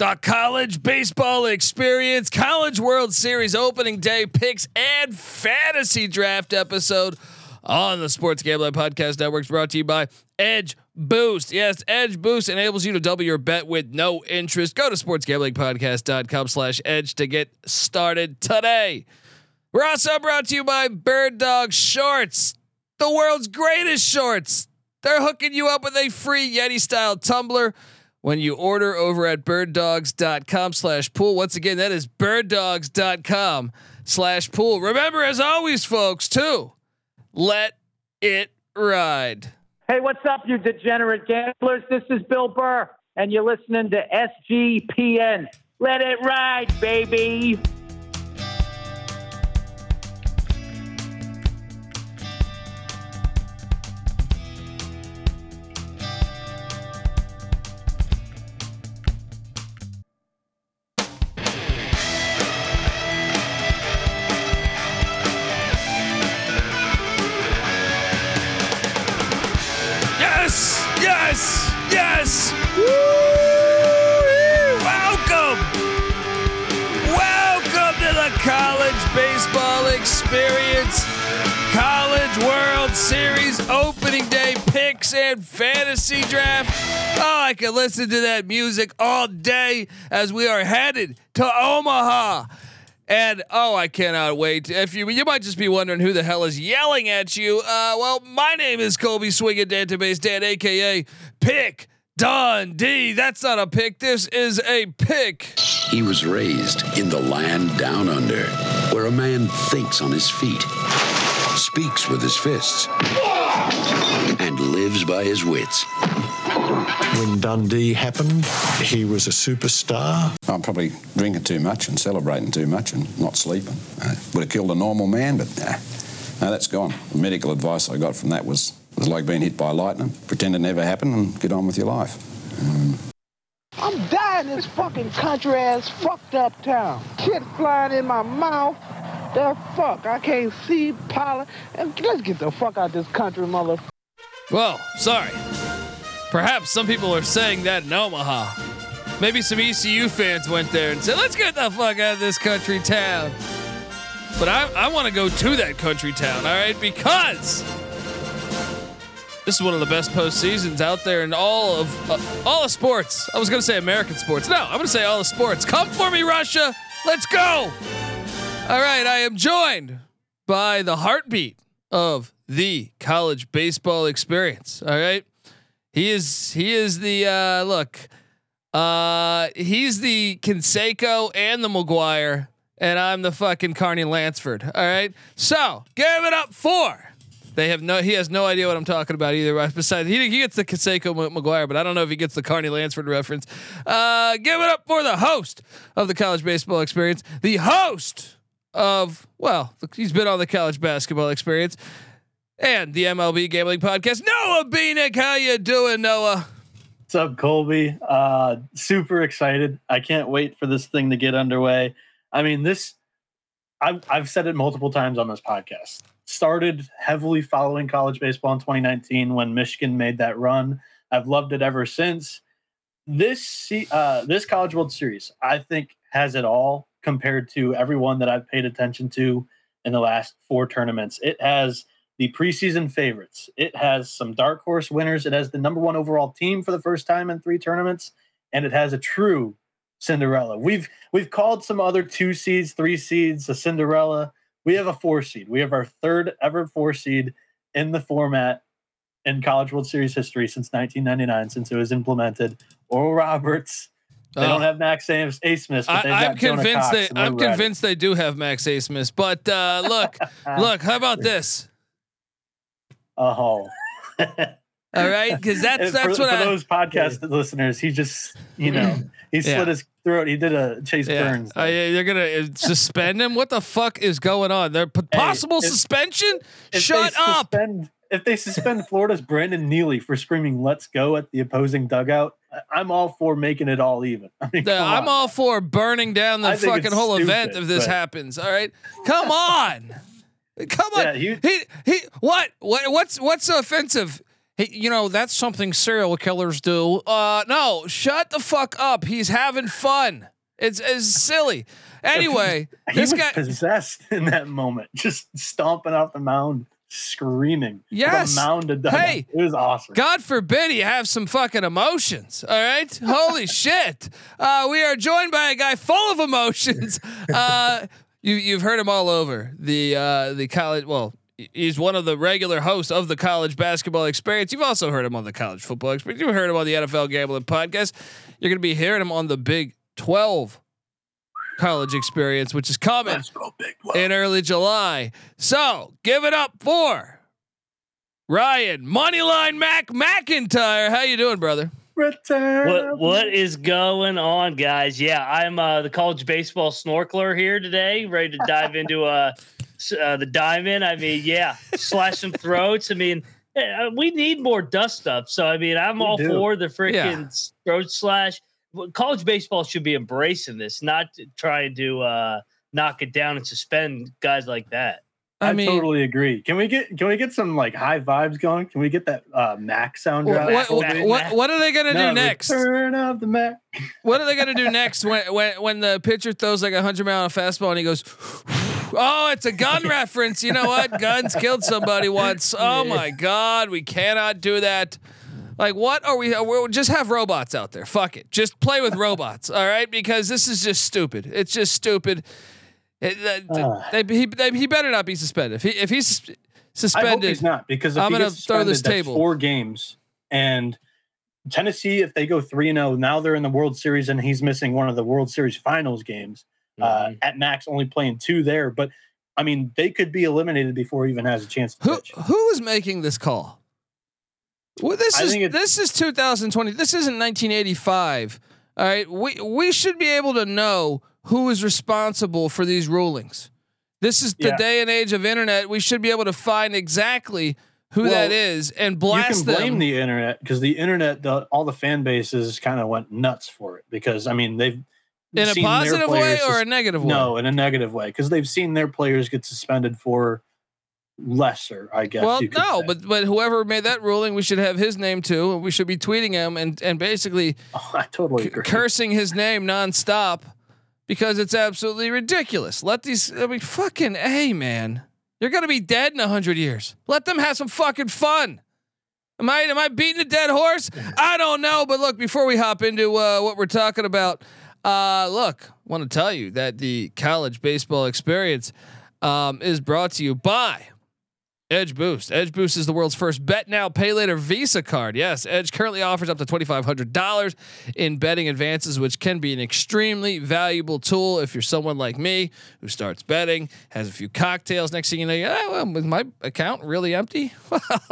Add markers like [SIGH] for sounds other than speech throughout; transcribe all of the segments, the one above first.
the college baseball experience, college World Series opening day picks, and fantasy draft episode on the Sports Gambling Podcast Network brought to you by Edge Boost. Yes, Edge Boost enables you to double your bet with no interest. Go to sportsgamblingpodcast.com slash edge to get started today. We're also brought to you by Bird Dog Shorts, the world's greatest shorts. They're hooking you up with a free Yeti style tumbler when you order over at birddogs.com slash pool. Once again, that is birddogs.com slash pool. Remember, as always, folks, too, let it ride. Hey, what's up, you degenerate gamblers? This is Bill Burr, and you're listening to SGPN. Let it ride, baby. Fantasy draft. Oh, I can listen to that music all day as we are headed to Omaha. And oh, I cannot wait. If you you might just be wondering who the hell is yelling at you. Uh, well, my name is Colby Swinging Database Dan, aka Pick Dundee. That's not a pick. This is a pick. He was raised in the land down under, where a man thinks on his feet, speaks with his fists, by his wits. When Dundee happened, he was a superstar. I'm probably drinking too much and celebrating too much and not sleeping. Uh, would have killed a normal man, but nah, no, that's gone. The medical advice I got from that was was like being hit by lightning. Pretend it never happened and get on with your life. I'm dying in this fucking country ass fucked up town. Shit flying in my mouth. The fuck, I can't see pollen. And Let's get the fuck out this country, mother. Well, sorry. Perhaps some people are saying that in Omaha. Maybe some ECU fans went there and said, "Let's get the fuck out of this country town." But I, I want to go to that country town, all right? Because this is one of the best postseasons out there in all of uh, all of sports. I was gonna say American sports. No, I'm gonna say all of sports. Come for me, Russia. Let's go. All right, I am joined by the heartbeat of the college baseball experience. All right, he is he is the uh, look. Uh, he's the Canseco and the McGwire, and I'm the fucking Carney Lansford. All right, so give it up for. They have no. He has no idea what I'm talking about either. Besides, he, he gets the Canseco McGwire, but I don't know if he gets the Carney Lansford reference. Uh, give it up for the host of the college baseball experience, the host of well, he's been on the college basketball experience and the MLB gambling podcast. Noah Bieniek, how you doing, Noah? What's up, Colby? Uh, super excited. I can't wait for this thing to get underway. I mean, this, I've, I've said it multiple times on this podcast. Started heavily following college baseball in 2019 when Michigan made that run. I've loved it ever since. This uh, this College World Series, I think, has it all compared to everyone that I've paid attention to in the last four tournaments. It has the preseason favorites. It has some dark horse winners. It has the number one overall team for the first time in three tournaments, and it has a true Cinderella. We've we've called some other two seeds, three seeds a Cinderella. We have a four seed. We have our third ever four seed in the format in College World Series history since 1999, since it was implemented. Oral Roberts. They Oh. don't have Max A. Smith. I, I'm got convinced they. I'm convinced they do have Max A. Smith. But uh, look, [LAUGHS] look. How about this? Oh. [LAUGHS] All right, because that's that's for, what for I. those podcast listeners, he just you know he [LAUGHS] Yeah. slit his throat. He did a Chase Yeah, Burns. Uh, yeah, they're gonna uh, suspend him. What the fuck is going on? There possible if- suspension? If Shut up! Suspend, if they suspend Florida's Brandon Neely for screaming "Let's go" at the opposing dugout, I'm all for making it all even. I mean, come I'm on. all for burning down the I fucking whole stupid, event if this but- happens. All right, come on, come on. Yeah, you- he he. What what what's what's so offensive? You know that's something serial killers do. Uh, no, shut the fuck up. He's having fun. It's it's silly. [LAUGHS] Anyway, He this was guy. possessed in that moment, just stomping off the mound, screaming. Yes. mound of. Hey. it was awesome. God forbid he have some fucking emotions. All right. Holy [LAUGHS] shit. Uh, we are joined by a guy full of emotions. [LAUGHS] Uh, you you've heard him all over the uh, the college. Well, he's one of the regular hosts of the college basketball experience. You've also heard him on the college football experience. You've heard him on the NFL gambling podcast. You're going to be hearing him on the Big Twelve college experience, which is coming go, in early July. So give it up for Ryan Moneyline Mac McIntyre. How you doing, brother? Return What of what the- is going on, guys? Yeah, I'm uh, the college baseball snorkeler here today, ready to dive into uh, uh, the diamond. I mean, yeah, slash some throats. I mean, eh, we need more dust up. So I mean, I'm We all do. for the freaking Yeah. throat slash. Well, College baseball should be embracing this, not trying to uh, knock it down and suspend guys like that. I, I, mean, totally agree. Can we get can we get some like high vibes going? Can we get that uh, Mac sound what, drop? what, Colby. what, what are they gonna No, do next? Return of the Mac. [LAUGHS] What are they gonna do next when when when the pitcher throws like a hundred mile an hour fastball and he goes? [SIGHS] Oh, it's a gun [LAUGHS] reference. You know what? Guns killed somebody once. Oh my god, we cannot do that. Like, what are we? We'll just have robots out there. Fuck it. Just play with [LAUGHS] robots. All right, because this is just stupid. It's just stupid. It, uh, Ah. they, he, they, he better not be suspended. If he if he's sus- I hope suspended, he's not because I'm gonna gets throw this table. Four games and Tennessee, if they go three and zero, now they're in the World Series and he's missing one of the World Series Finals games. Uh, Mhm. at max, only playing two there, but I mean they could be eliminated before he even has a chance to Who pitch. who is making this call? Well, this I is this is 2020. This isn't 1985. All right, we we should be able to know who is responsible for these rulings. This is the Yeah. day and age of internet. We should be able to find exactly who Well, that is and blast them. You can blame them. the internet because the internet, the, all the fan bases kind of went nuts for it because I mean they've in a positive way or sus- a negative way? no in a negative way because they've seen their players get suspended for lesser. I guess. Well, no, say. but but whoever made that ruling, we should have his name too, we should be tweeting him and and basically Oh, [LAUGHS] I totally c- cursing his name nonstop because it's absolutely ridiculous. Let these, I mean, fucking, hey, man, you're gonna be dead in a hundred years. Let them have some fucking fun. Am I am I beating a dead horse? I don't know, but look, before we hop into uh, what we're talking about, uh, look, want to tell you that the college baseball experience um, is brought to you by Edge Boost. Edge Boost is the world's first bet now, pay later Visa card. Yes, Edge currently offers up to $2,500 in betting advances, which can be an extremely valuable tool if you're someone like me who starts betting, has a few cocktails. Next thing you know, you oh, well, was my account really empty?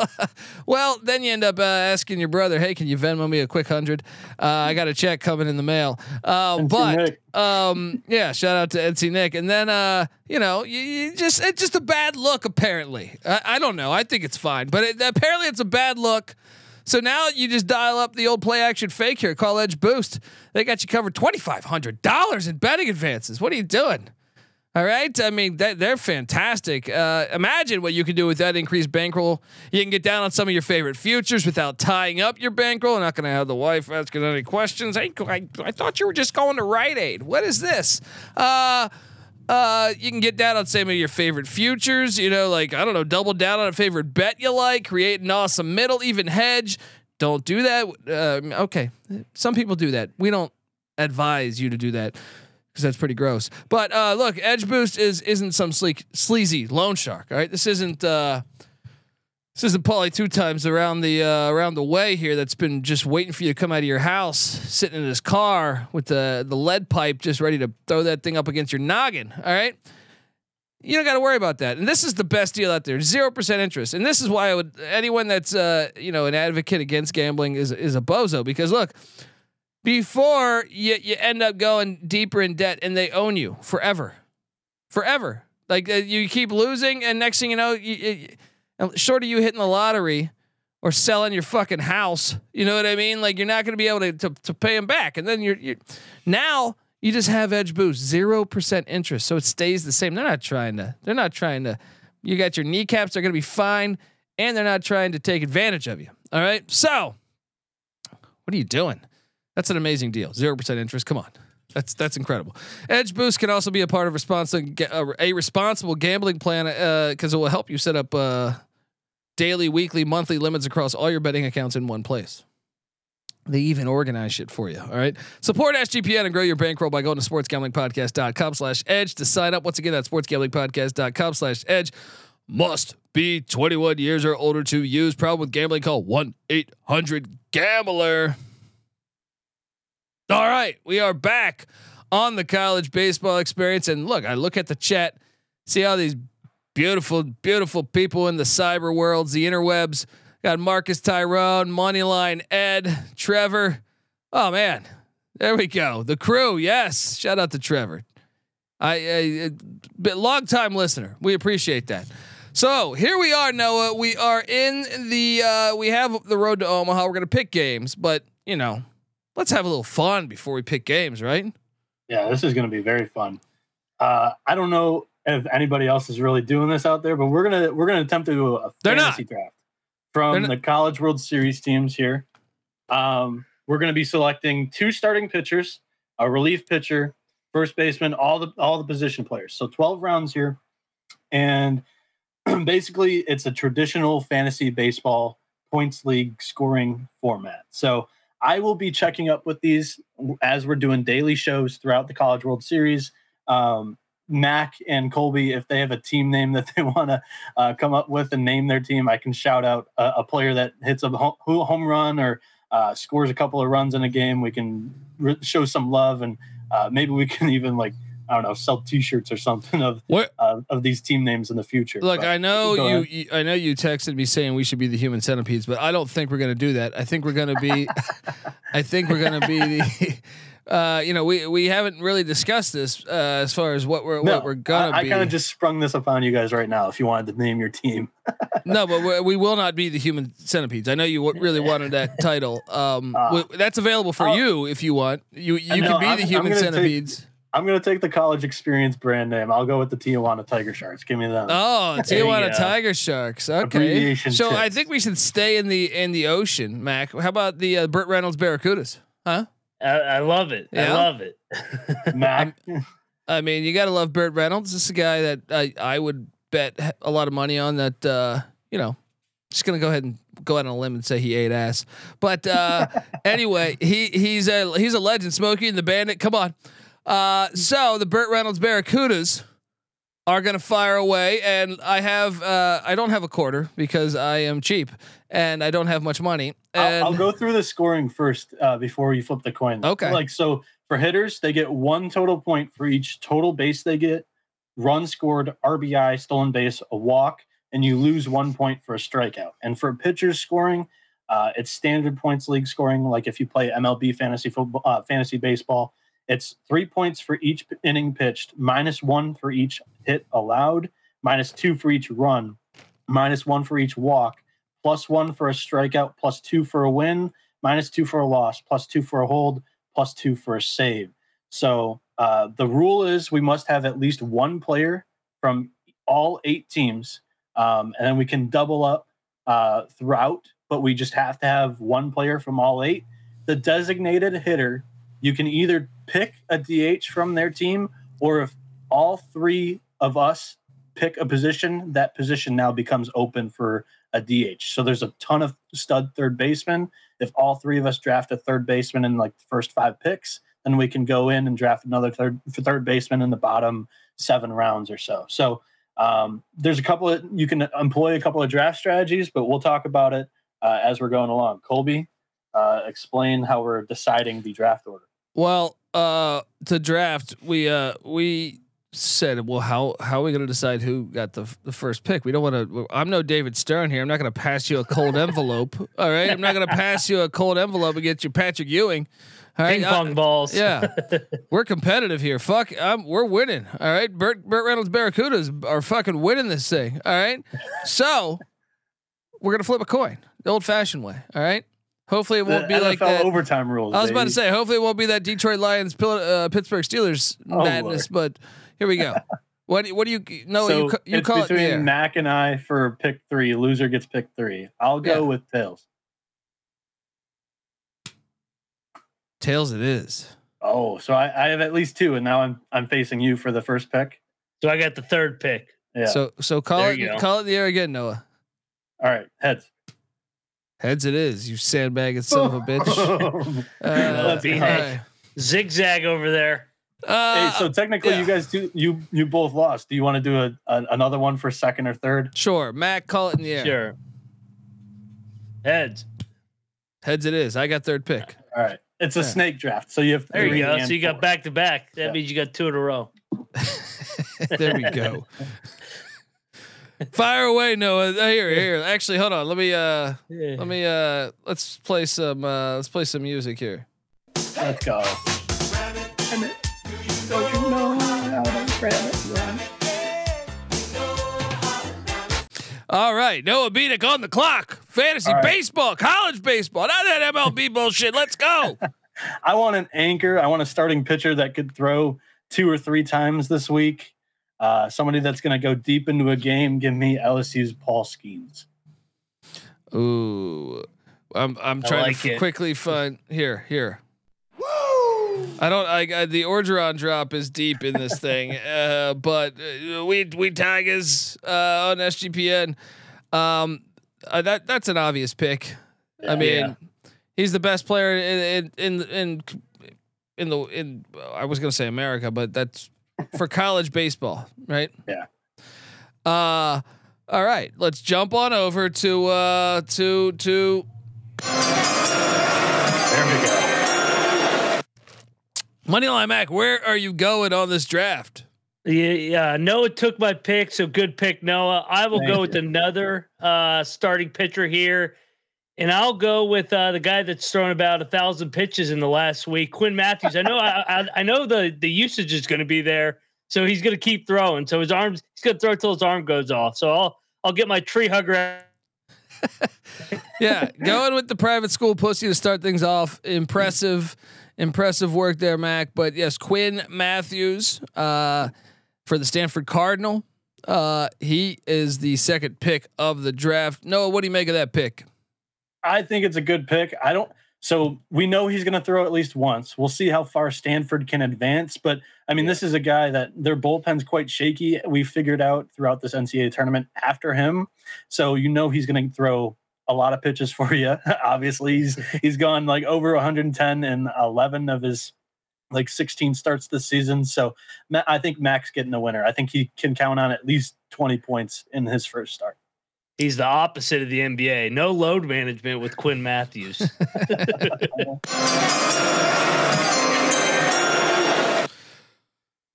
[LAUGHS] well, then you end up uh, asking your brother, hey, can you Venmo me a quick hundred? Uh, I got a check coming in the mail. NC but um, yeah, shout out to NC Nick. And then, uh, you know, you, you just it's just a bad look. Apparently, I, I don't know. I think it's fine, but it, apparently it's a bad look. So now you just dial up the old play action fake here. Call Edge Boost. They got you covered twenty five hundred dollars in betting advances. What are you doing? All right. I mean, that, they're fantastic. Uh, imagine what you can do with that increased bankroll. You can get down on some of your favorite futures without tying up your bankroll. I'm not going to have the wife asking any questions. Hey, I, I thought you were just going to Rite Aid. What is this? Uh, uh, you can get down on some of your favorite futures. You know, like I don't know, double down on a favorite bet you like, create an awesome middle, even hedge. Don't do that. Um, okay, some people do that. We don't advise you to do that because that's pretty gross. But uh, look, Edge Boost is isn't some sleek sleazy loan shark. All right, this isn't uh, this isn't Paulie two times around the uh, around the way here. That's been just waiting for you to come out of your house, sitting in his car with the the lead pipe, just ready to throw that thing up against your noggin. All right. You don't got to worry about that, and this is the best deal out there. Zero percent interest, and this is why I would anyone that's uh, you know an advocate against gambling is is a bozo because look, before you you end up going deeper in debt and they own you forever, forever. Like uh, you keep losing, and next thing you know, you, you, short of you hitting the lottery or selling your fucking house, you know what I mean? Like you're not going to be able to, to to pay them back, and then you're you now you just have Edge Boost zero percent interest, so it stays the same. They're not trying to. They're not trying to. You got your kneecaps; they're going to be fine, and they're not trying to take advantage of you. All right. So, what are you doing? That's an amazing deal. Zero percent interest. Come on. That's that's incredible. Edge Boost can also be a part of responsible a responsible gambling plan because it will help you set up uh, daily, weekly, monthly limits across all your betting accounts in one place. They even organize shit for you. All right. Support SGPN and grow your bankroll by going to sportsgamblingpodcast.com slash edge to sign up. Once again, that's sportsgamblingpodcast.com slash edge. Must be 21 years or older to use. Problem with gambling, call 1 800 Gambler. All right. We are back on the college baseball experience. And look, I look at the chat, see all these beautiful, beautiful people in the cyber worlds, the interwebs Got Marcus Tyrone, Moneyline Ed, Trevor. Oh man, there we go. The crew. Yes, shout out to Trevor. I, I long time listener. We appreciate that. So here we are, Noah. We are in the uh, we have the road to Omaha. We're gonna pick games, but you know, let's have a little fun before we pick games, right? Yeah, this is gonna be very fun. Uh, I don't know if anybody else is really doing this out there, but we're gonna we're gonna attempt to do a They're fantasy not. draft from the College World Series teams here. Um, we're going to be selecting two starting pitchers, a relief pitcher, first baseman, all the all the position players. So 12 rounds here, and [CLEARS THROAT] basically it's a traditional fantasy baseball points league scoring format. So I will be checking up with these as we're doing daily shows throughout the College World Series. Um, Mac and Colby, if they have a team name that [LAUGHS] they want to uh, come up with and name their team, I can shout out a, a player that hits a home run or uh, scores a couple of runs in a game. We can re- show some love, and uh, maybe we [LAUGHS] can even like I don't know, sell T-shirts or something of uh, of these team names in the future. Look, but I know you, you, I know you texted me saying we should be the human centipedes, but I don't think we're going to do that. I think we're going to be, [LAUGHS] I think we're going to be the. Uh, you know, we we haven't really discussed this uh, as far as what we're no, what we're gonna I, be. I kind of just sprung this upon you guys right now. If you wanted to name your team, [LAUGHS] no, but we will not be the human centipedes. I know you really wanted that [LAUGHS] title. Um, uh, that's available for I'll, you if you want. You you can be I'm, the human centipedes. Take, I'm gonna take the college experience brand name. I'll go with the Tijuana Tiger Sharks. Give me that. Oh, Tijuana Tiger Sharks. Okay. So tips. I think we should stay in the in the ocean, Mac. How about the uh, Burt Reynolds Barracudas? Huh? I, I love it. Yeah? I love it. [LAUGHS] Mac. I mean, you got to love Burt Reynolds. This is a guy that I, I would bet a lot of money on that, uh, you know, just going to go ahead and go out on a limb and say he ate ass. But uh, [LAUGHS] anyway, he he's a he's a legend. Smokey and the Bandit. Come on. Uh, so the Burt Reynolds Barracudas are going to fire away, and I have uh, I don't have a quarter because I am cheap and I don't have much money. I'll, I'll, go through the scoring first uh, before you flip the coin. Okay. Like so, for hitters, they get one total point for each total base they get, run scored, RBI, stolen base, a walk, and you lose one point for a strikeout. And for pitchers scoring, uh, it's standard points league scoring. Like if you play MLB fantasy football, uh, fantasy baseball, it's three points for each inning pitched, minus one for each hit allowed, minus two for each run, minus one for each walk, plus one for a strikeout, plus two for a win, minus two for a loss, plus two for a hold, plus two for a save. So uh, the rule is we must have at least one player from all eight teams, um, and then we can double up uh, throughout, but we just have to have one player from all eight. The designated hitter you can either pick a DH from their team, or if all three of us pick a position, that position now becomes open for a DH. So there's a ton of stud third basemen. If all three of us draft a third baseman in like the first five picks, then we can go in and draft another third third baseman in the bottom seven rounds or so. So um, there's a couple of you can employ a couple of draft strategies, but we'll talk about it uh, as we're going along. Colby, uh, explain how we're deciding the draft order. Well, uh, to draft, we uh, we said, well, how how are we going to decide who got the the first pick? We don't want to. I'm no David Stern here. I'm not going [LAUGHS] to pass you a cold envelope. All right, I'm not going to pass you a cold envelope and get you Patrick Ewing. All right, Ping pong balls. Yeah, [LAUGHS] we're competitive here. Fuck, I'm, we're winning. All right, Burt Burt Reynolds Barracudas are fucking winning this thing. All right, so we're gonna flip a coin the old fashioned way. All right. Hopefully it won't the be NFL like that overtime rules. I was baby. about to say, hopefully it won't be that Detroit Lions uh, Pittsburgh Steelers oh, madness. Lord. But here we go. What do, what do you no? So you, you it's call between it, yeah. Mac and I for pick three. Loser gets pick three. I'll go yeah. with tails. Tails, it is. Oh, so I, I have at least two, and now I'm I'm facing you for the first pick. So I got the third pick. Yeah. So so call there it call it the air again, Noah. All right, heads. Heads it is. You sandbag son of a [LAUGHS] bitch. [LAUGHS] uh, right. Zigzag over there. Uh, hey, so technically, yeah. you guys do you you both lost. Do you want to do a, a another one for second or third? sure, Matt, call it in the air. Sure. Heads. Heads it is. I got third pick. All right, it's a Yeah. snake draft, so you have There three you go. So you got four. back to back. That Yeah. means you got two in a row. [LAUGHS] there we go. Fire away, Noah. Uh, Here, here. Actually, hold on. Let me uh let me uh let's play some uh let's play some music here. Let's go. Don't you know how to rabbit run? All right, Noah Bieniek on the clock. Fantasy right. baseball, college baseball, not that MLB [LAUGHS] bullshit. Let's go. I want an anchor. I want a starting pitcher that could throw two or three times this week. Uh, somebody that's going to go deep into a game. Give me LSU's Paul Skenes. Ooh, I'm I'm I trying like to it. quickly find here here. I don't. I, I the Orgeron drop is deep in this thing, [LAUGHS] uh, but uh, we we Tigers uh, on SGPN. Um, uh, that that's an obvious pick. I mean, he's the best player in in in in, in the in. I was gonna say America, but that's for college baseball, right? Yeah. Uh, all right. Let's jump on over to uh to to There we go. Moneyline Mac. Where are you going on this draft? Yeah, yeah. Noah took my pick, so good pick, Noah. I will Thank go with another uh, starting pitcher here, and I'll go with uh, the guy that's thrown about a thousand pitches in the last week, Quinn Mathews. I know, I, I, I know the the usage is going to be there, so he's going to keep throwing. So his arms, he's going to throw till his arm goes off. So I'll I'll get my tree hugger. out. [LAUGHS] Yeah, going with the private school pussy to start things off. Impressive, impressive work there, Mac. But yes, Quinn Mathews uh, for the Stanford Cardinal. Uh, he is the second pick of the draft. Noah, what do you make of that pick? I think it's a good pick. I don't. So we know he's going to throw at least once. We'll see how far Stanford can advance. But I mean, this is a guy that their bullpen's quite shaky. We figured out throughout this NCAA tournament after him. So you know he's going to throw a lot of pitches for you. [LAUGHS] Obviously, he's [LAUGHS] he's gone like over 110 in 11 of his like 16 starts this season. So Ma- I think Max getting the winner. I think he can count on at least 20 points in his first start. He's the opposite of the NBA. No load management with Quinn Mathews. [LAUGHS]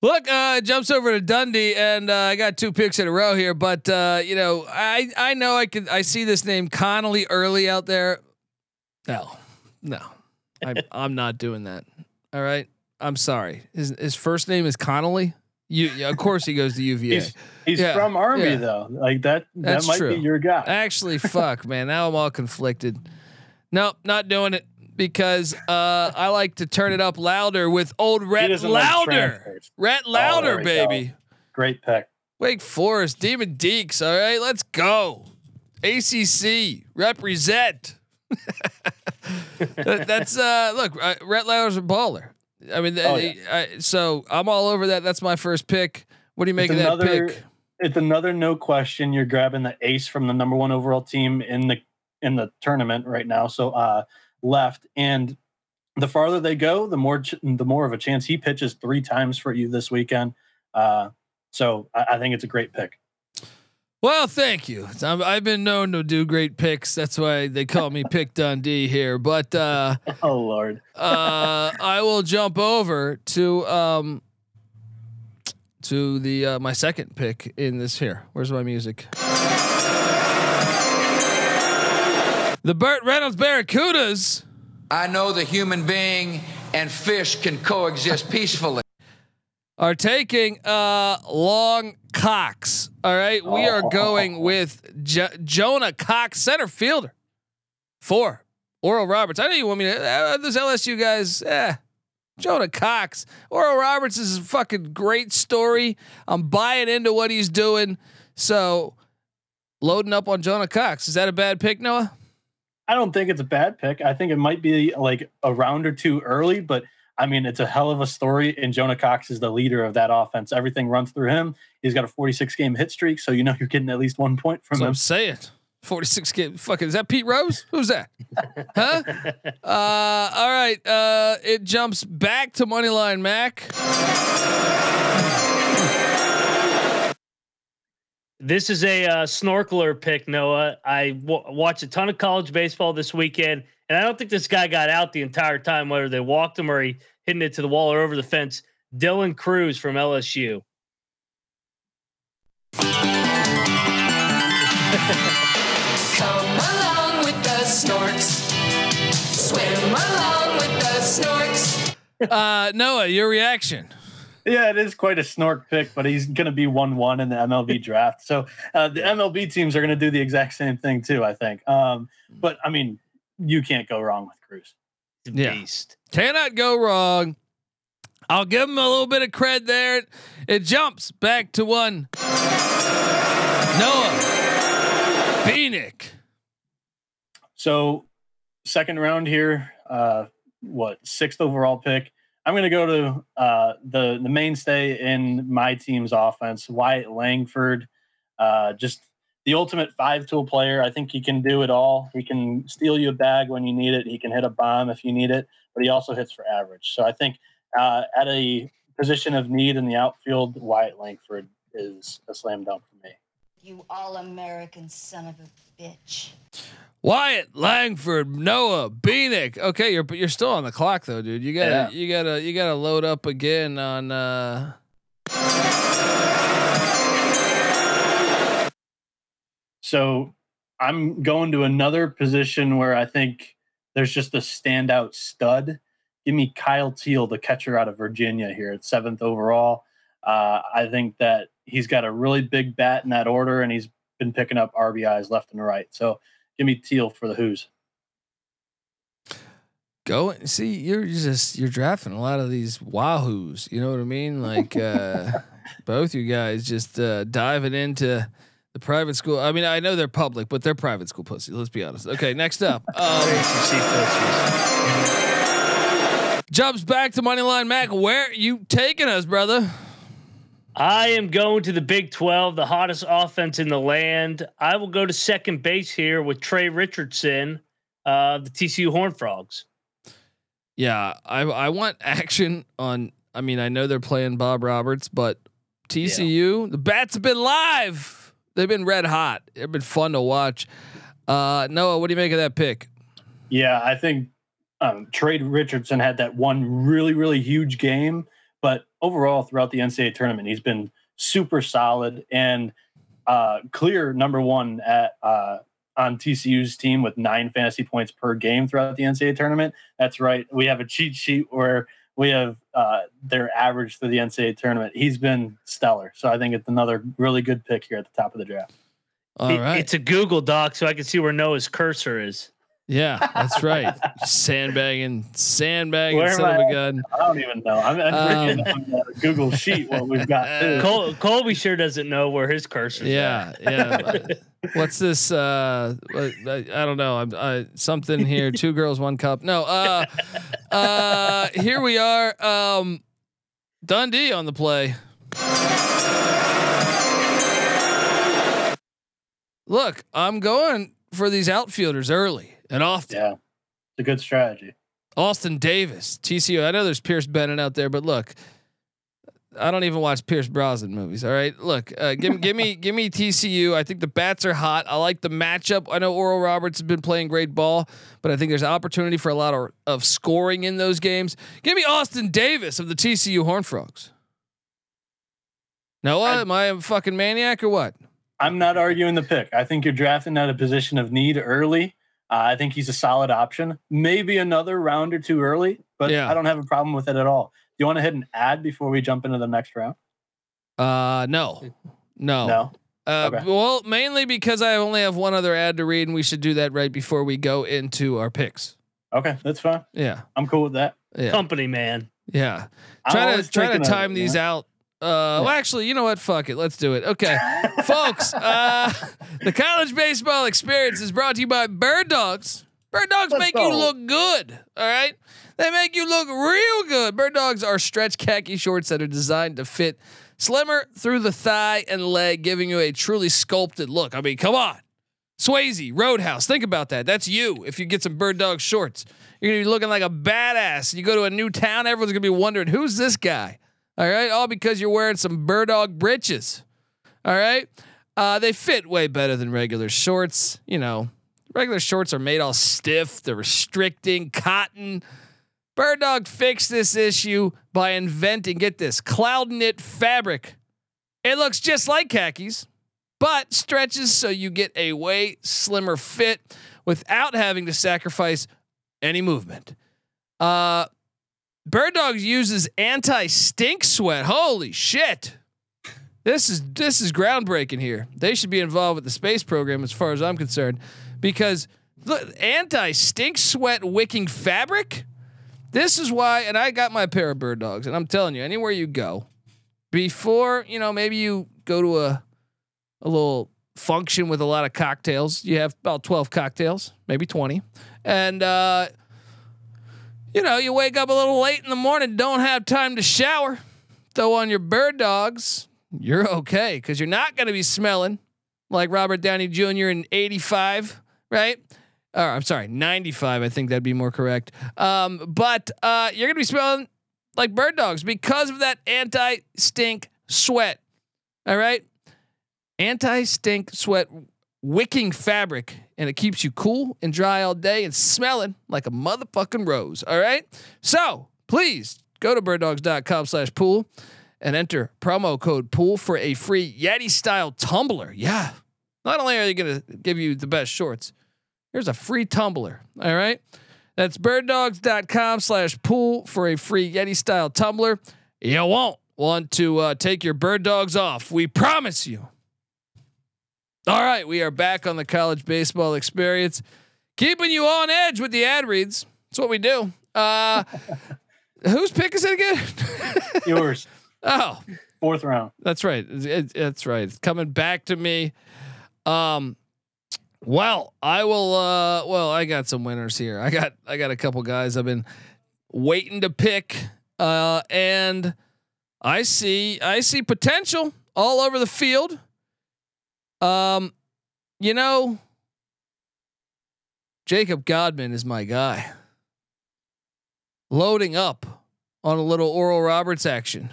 Look, uh, jumps over to Dundee, and uh, I got two picks in a row here. But uh, you know, I I know I could I see this name Connolly early out there. No, no, I'm [LAUGHS] I'm not doing that. All right, I'm sorry. His his first name is Connolly. You, yeah, of course he goes to UVA. He's he's Yeah, from Army yeah. though. Like that that That's might true. be your guy. Actually, [LAUGHS] fuck, man. Now I'm all conflicted. Nope, not doing it because uh, I like to turn it up louder with old He Rhett doesn't like Louder. transfers. Oh, Louder, go. baby. Great pick. Wake Forest, Demon Deacs. All right, let's go. ACC represent. That- [LAUGHS] that's uh look, uh, Rhett Lauder's a baller. I mean, Oh, uh, I, so I'm all over that. That's my first pick. What do you make It's of that another- pick? It's another no question. You're grabbing the ace from the number one overall team in the in the tournament right now. So uh left and the farther they go, the more ch- the more of a chance he pitches three times for you this weekend. Uh, so I, I think it's a great pick. Well, thank you. I'm, I've been known to do great picks. That's why they call me Pick Dundee here. But uh, [LAUGHS] Oh Lord, [LAUGHS] uh, I will jump over to um, to the uh, my second pick in this here. Where's my music? The Burt Reynolds Barracudas I know the human being and fish can coexist peacefully. are taking uh long Cox. All right, we are going with J- Jonah Cox, center fielder. Four. Oral Roberts. I know you want me to. Uh, those LSU guys. Eh. Jonah Cox. Oral Roberts is a fucking great story. I'm buying into what he's doing. So loading up on Jonah Cox. Is that a bad pick, Noah? I don't think it's a bad pick. I think it might be like a round or two early, but I mean, it's a hell of a story. And Jonah Cox is the leader of that offense. Everything runs through him. He's got a 46 game hit streak, so you know you're getting at least one point from That's him. I'm saying. 46 game. Fucking, is that Pete Rose? Who's that? [LAUGHS] huh? Uh, all right. Uh, it jumps back to Moneyline Mac. This is a uh, snorkeler pick, Noah. I w- watched a ton of college baseball this weekend, and I don't think this guy got out the entire time, whether they walked him or he hitting it to the wall or over the fence. Dylan Crews from LSU. Come along with the snorks. Swim along with the snorks. Uh, Noah, your reaction. Yeah, it is quite a snork pick, but he's going to be one one in the MLB [LAUGHS] draft. So uh, the MLB teams are going to do the exact same thing too. I think. Um, but I mean, you can't go wrong with Crews. Yeah. Beast. Cannot go wrong. I'll give him a little bit of cred there. It jumps back to one. Noah Bieniek. So second round here, uh, what sixth overall pick? I'm going to go to uh, the the mainstay in my team's offense, Wyatt Langford. Uh, just the ultimate five tool player. I think he can do it all. He can steal you a bag when you need it. He can hit a bomb if you need it, but he also hits for average. So I think uh, at a position of need in the outfield, Wyatt Langford is a slam dunk for me. You all American son of a bitch. Wyatt Langford, Noah Bieniek. Okay, you're you're still on the clock though, dude. You gotta Yeah. you gotta you gotta load up again on. uh So I'm going to another position where I think there's just a standout stud. Give me Kyle Teel, the catcher out of Virginia here at seventh overall. Uh, I think that he's got a really big bat in that order, and he's been picking up RBIs left and right. So give me Teel for the Who's. Go and see, you're just you're drafting a lot of these wahoos. You know what I mean? Like uh [LAUGHS] both you guys just uh diving into the private school. I mean, I know they're public, but they're private school pussy. Let's be honest. Okay, next up. [LAUGHS] Um, jumps back to Moneyline Mac. Where you taking us, brother? I am going to the Big 12, the hottest offense in the land. I will go to second base here with Tre Richardson, uh, the TCU Horned Frogs. Yeah, I I want action on. I mean, I know they're playing Bob Roberts, but TCU, the bats have been live. They've been red hot. They've been fun to watch. Uh, Noah, what do you make of that pick? Yeah, I think um, Tre Richardson had that one really, really huge game, but overall throughout the NCAA tournament, he's been super solid and uh, clear number one at uh, on TCU's team with nine fantasy points per game throughout the NCAA tournament. That's right. We have a cheat sheet where we have uh, their average through the NCAA tournament. He's been stellar, so I think it's another really good pick here at the top of the draft. All It- right. It's a Google Doc, so I can see where Noah's cursor is. Yeah, that's right. [LAUGHS] sandbagging, sandbagging, Where am son of a I? gun. I don't even know. I'm, I'm Um, reading on the Google sheet what we've got. [LAUGHS] Too. Col- Colby sure doesn't know where his cursor is. Yeah, yeah. [LAUGHS] What's this? Uh, I, I don't know. I'm I, something here. Two girls, one cup. No. Uh, uh, here we are. Um, Dundee on the play. Look, I'm going for these outfielders early and often. Yeah, it's a good strategy. Austin Davis, TCU. I know there's Pierce Bennett out there, but look, I don't even watch Pierce Brosnan movies. All right, look, uh, give give me give me TCU. I think the bats are hot. I like the matchup. I know Oral Roberts has been playing great ball, but I think there's opportunity for a lot of, of scoring in those games. Give me Austin Davis of the TCU Horned Frogs. Noah, am I a fucking maniac or what? I'm not arguing the pick. I think you're drafting out a position of need early. Uh, I think he's a solid option. Maybe another round or two early, but Yeah. I don't have a problem with it at all. Do you want to hit an ad before we jump into the next round? Uh, no, no. No. Uh, Okay. Well, mainly because I only have one other ad to read, and we should do that right before we go into our picks. Okay, that's fine. Yeah, I'm cool with that. yeah, Company man. yeah. I'm Try to always try to thinking of time it, these man. out. Uh, well, actually, you know what? Fuck it. Let's do it. Okay, [LAUGHS] folks. Uh, the college baseball experience is brought to you by Bird Dogs. Bird dogs Let's make go. you look good. All right. They make you look real good. Bird dogs are stretch khaki shorts that are designed to fit slimmer through the thigh and leg, giving you a truly sculpted look. I mean, come on. Swayze, Roadhouse. Think about that. That's you if you get some bird dog shorts. You're gonna be looking like a badass. You go to a new town, everyone's gonna be wondering, who's this guy? All right, all because you're wearing some bird dog breeches. All right. Uh, they fit way better than regular shorts. You know, regular shorts are made all stiff, they're restricting, cotton. Bird Dog fixed this issue by inventing, get this, cloud knit fabric. It looks just like khakis, but stretches so you get a way slimmer fit without having to sacrifice any movement. Uh, Bird Dogs uses anti stink sweat. Holy shit. This is this is groundbreaking here. They should be involved with the space program as far as I'm concerned because the anti stink sweat wicking fabric this is why, and I got my pair of bird dogs, and I'm telling you, anywhere you go, before you know, maybe you go to a a little function with a lot of cocktails. You have about twelve cocktails, maybe twenty, and uh, you know, you wake up a little late in the morning, don't have time to shower. Throw on your bird dogs, you're okay because you're not going to be smelling like Robert Downey Jr. in '85, right? Or I'm sorry, 95. I think that'd be more correct. Um, but uh, you're gonna be smelling like bird dogs because of that anti-stink sweat. All right, anti-stink sweat wicking fabric, and it keeps you cool and dry all day and smelling like a motherfucking rose. All right, so please go to birddogs.com/pool and enter promo code pool for a free Yeti style tumbler. Yeah, not only are they gonna give you the best shorts. Here's a free tumbler. All right. That's birddogs.com slash pool for a free Yeti style tumbler. You won't want to uh, take your bird dogs off. We promise you. All right. We are back on the college baseball experience, keeping you on edge with the ad reads. That's what we do. Uh, [LAUGHS] whose pick is it again? [LAUGHS] Yours. oh, Fourth round. that's right. It- it- that's right. It's coming back to me. Um, well, I will. Uh, well, I got some winners here. I got. I got a couple guys I've been waiting to pick, uh, and I see. I see potential all over the field. Um, you know, Jacob Godman is my guy. Loading up on a little Oral Roberts action.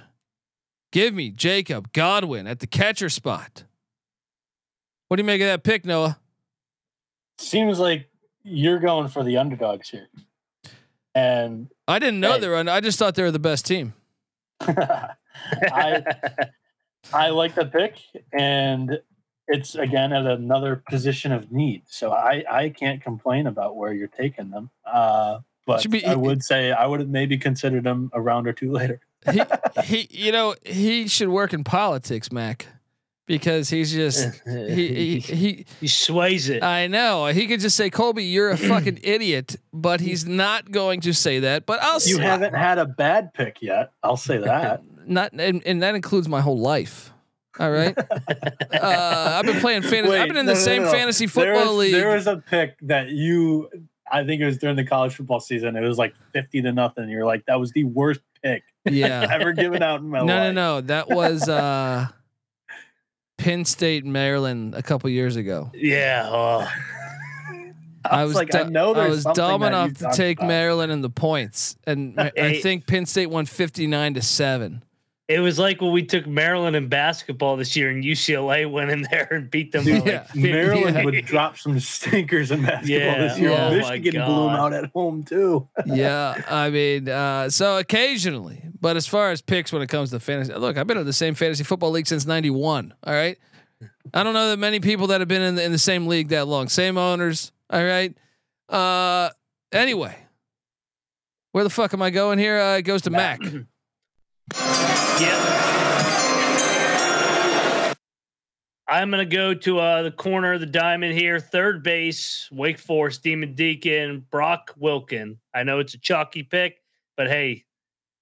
Give me Jacob Godman at the catcher spot. What do you make of that pick, Noah? Seems like you're going for the underdogs here. And I didn't know Hey. they were. I just thought they were the best team. [LAUGHS] I I like the pick and it's again at another position of need. So I I can't complain about where you're taking them. Uh but be- I would say I would have maybe considered them a round or two later. [LAUGHS] He, he, you know, he should work in politics, Mac, because he's just [LAUGHS] he, he, he he sways it. I know he could just say, Colby, you're a [CLEARS THROAT] fucking idiot, but he's not going to say that. But I'll You haven't had a bad pick yet. I'll say that. [LAUGHS] not, and, and that includes my whole life. All right, [LAUGHS] uh, I've been playing fantasy. I've been in no, the no, same no. fantasy There football was- league. There was a pick that you, I think it was during the college football season. It was like fifty to nothing. You're like, that was the worst pick yeah, [LAUGHS] ever given out in my no, no, life. no. That was uh, Penn State, Maryland, a couple years ago. yeah. Oh. I was, like, I know I was dumb enough to take about. Maryland in the points, and [LAUGHS] I- I think Penn State won fifty nine to seven. It was like when we took Maryland in basketball this year, and UCLA went in there and beat them. Dude, Yeah. like Maryland would [LAUGHS] drop some stinkers in basketball Yeah, this year. oh my Michigan blew them out at home too. [LAUGHS] yeah, I mean, uh, so occasionally, but as far as picks when it comes to fantasy, look, I've been in the same fantasy football league since '91. All right, I don't know that many people that have been in the, in the same league that long, same owners. All right. Uh, anyway, where the fuck am I going here? Uh, it goes to Mac. [CLEARS THROAT] Yeah. I'm gonna go to uh, the corner of the diamond here, third base, Wake Forest, Demon Deacon, Brock Wilken. I know it's a chalky pick, but hey,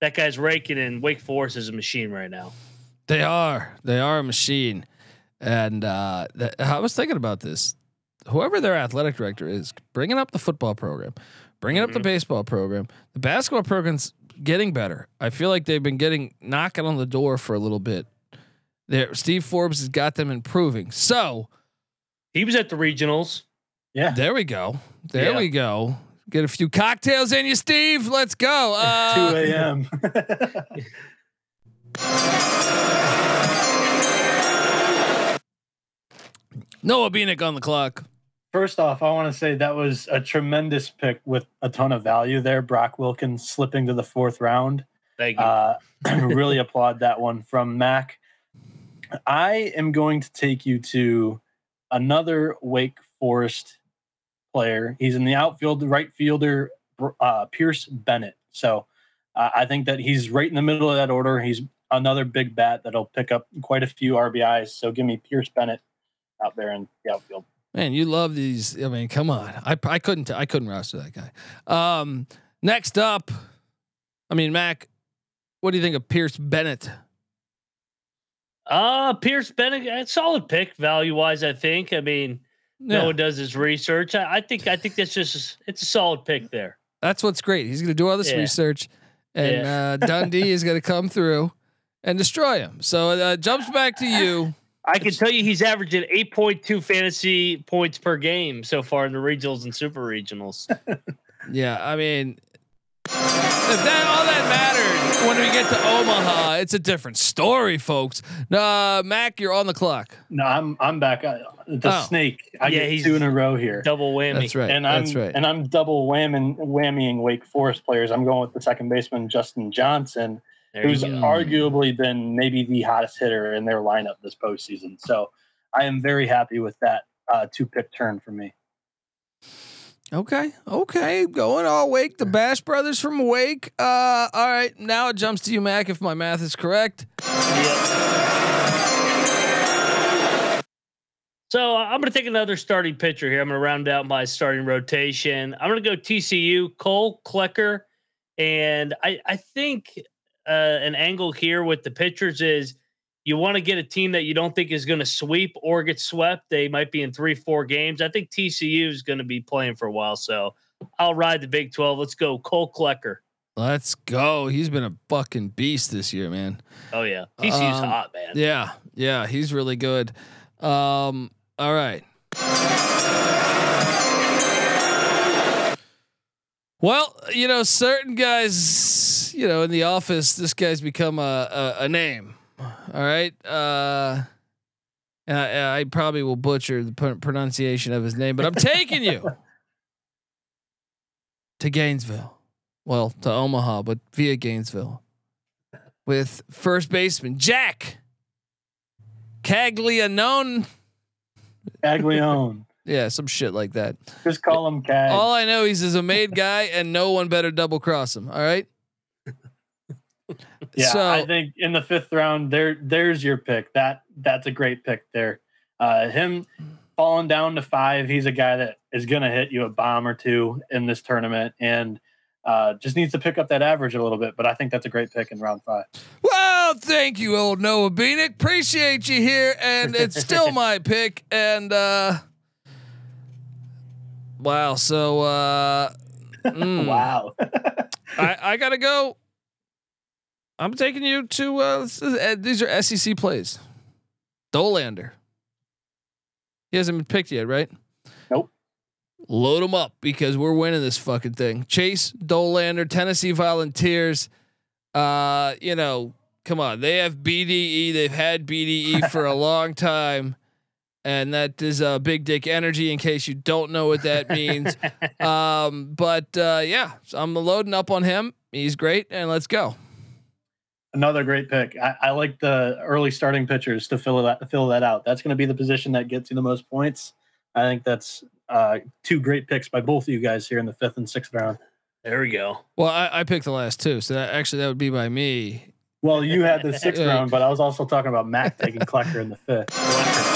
that guy's raking, and Wake Forest is a machine right now. They are. They are a machine. And uh, that, I was thinking about this. whoever their athletic director is, bringing up the football program, bringing up the baseball program, the basketball program's getting better. I feel like they've been getting knocking on the door for a little bit. There, Steve Forbes has got them improving. So He was at the regionals. Yeah. there we go. There Yeah. we go. Get a few cocktails in you, Steve. Let's go. [LAUGHS] Uh, 2 a.m. [LAUGHS] Noah Beanick on the clock. First off, I want to say that was a tremendous pick with a ton of value there. Brock Wilkins slipping to the fourth round. Thank you. Uh, really applaud that one from Mac. I am going to take you to another Wake Forest player. He's in the outfield, right fielder, uh, Pierce Bennett. So uh, I think that he's right in the middle of that order. He's another big bat that'll pick up quite a few RBIs. So give me Pierce Bennett out there in the outfield. Man, you love these. I mean, come on. I I couldn't I couldn't roster that guy. Um, next up, I mean, Mac, what do you think of Pierce Bennett? Uh Pierce Bennett, solid pick value wise. I think. I mean, Yeah. one does his research. I, I think. I think that's just. It's a solid pick there. That's what's great. He's going to do all this Yeah. research, and Yeah. uh, Dundee is going to come through and destroy him. So uh, jumps back to you. I can tell you he's averaging 8.2 fantasy points per game so far in the regionals and super regionals. [LAUGHS] Yeah, I mean, if that all that mattered when we get to Omaha, it's a different story, folks. Uh, Mac, you're on the clock. No, I'm I'm back. Uh, the Oh. snake. I Yeah, get he's two in a row here. Double whammy. That's right. And I'm That's right. and I'm double whamming whammying Wake Forest players. I'm going with the second baseman Justin Johnson, There who's arguably been maybe the hottest hitter in their lineup this postseason. So I am very happy with that uh, two pick turn for me. Okay, okay, going all Wake. The Bash Brothers from Wake. Uh, all right, now it jumps to you, Mac. If my math is correct. So uh, I'm going to take another starting pitcher here. I'm going to round out my starting rotation. I'm going to go TCU, Kole Klecker, and I I think uh, an angle here with the pitchers is you want to get a team that you don't think is going to sweep or get swept. They might be in three four games. I think TCU is going to be playing for a while, so I'll ride the Big Twelve. Let's go, Kole Klecker. Let's go. He's been a fucking beast this year, man. Oh yeah, TCU's Um, hot, man. Yeah, yeah, he's really good. Um, all right. Well, you know, certain guys, you know, in the office, this guy's become a a, a name. All right. Uh, I, I probably will butcher the pronunciation of his name, but I'm taking you [LAUGHS] to Gainesville. Well, to Omaha, but via Gainesville with first baseman Jack Caglianone. Aglione. Yeah, some shit like that. Just call him Cag. All I know is he's a made guy, and no one better double cross him. All right. Yeah, So- I think in the fifth round, there there's your pick. That that's a great pick there. Uh, him falling down to five, he's a guy that is going to hit you a bomb or two in this tournament, and uh, just needs to pick up that average a little bit. But I think that's a great pick in round five. Well, thank you, old Noah Bieniek. Appreciate you here, and it's still [LAUGHS] my pick. And uh wow, so uh [LAUGHS] mm, Wow. I I gotta go. I'm taking you to uh, is- uh, these are SEC plays. Dolander. He hasn't been picked yet, right? Nope. Load him up because we're winning this fucking thing. Chase Dolander, Tennessee Volunteers. Uh, you know, come on. They have BDE. They've had BDE for a [LAUGHS] long time. And that is uh, big dick energy in case you don't know what that means. [LAUGHS] um, but uh, yeah, so I'm loading up on him. He's great. And let's go. Another great pick. I, I like the early starting pitchers to fill that fill that out. That's going to be the position that gets you the most points. I think that's uh, two great picks by both of you guys here in the fifth and sixth round. There we go. Well, I, I picked the last two. So that, actually, that would be by me. Well, you had the [LAUGHS] sixth round, but I was also talking about Mac taking Klecker in the fifth. [LAUGHS]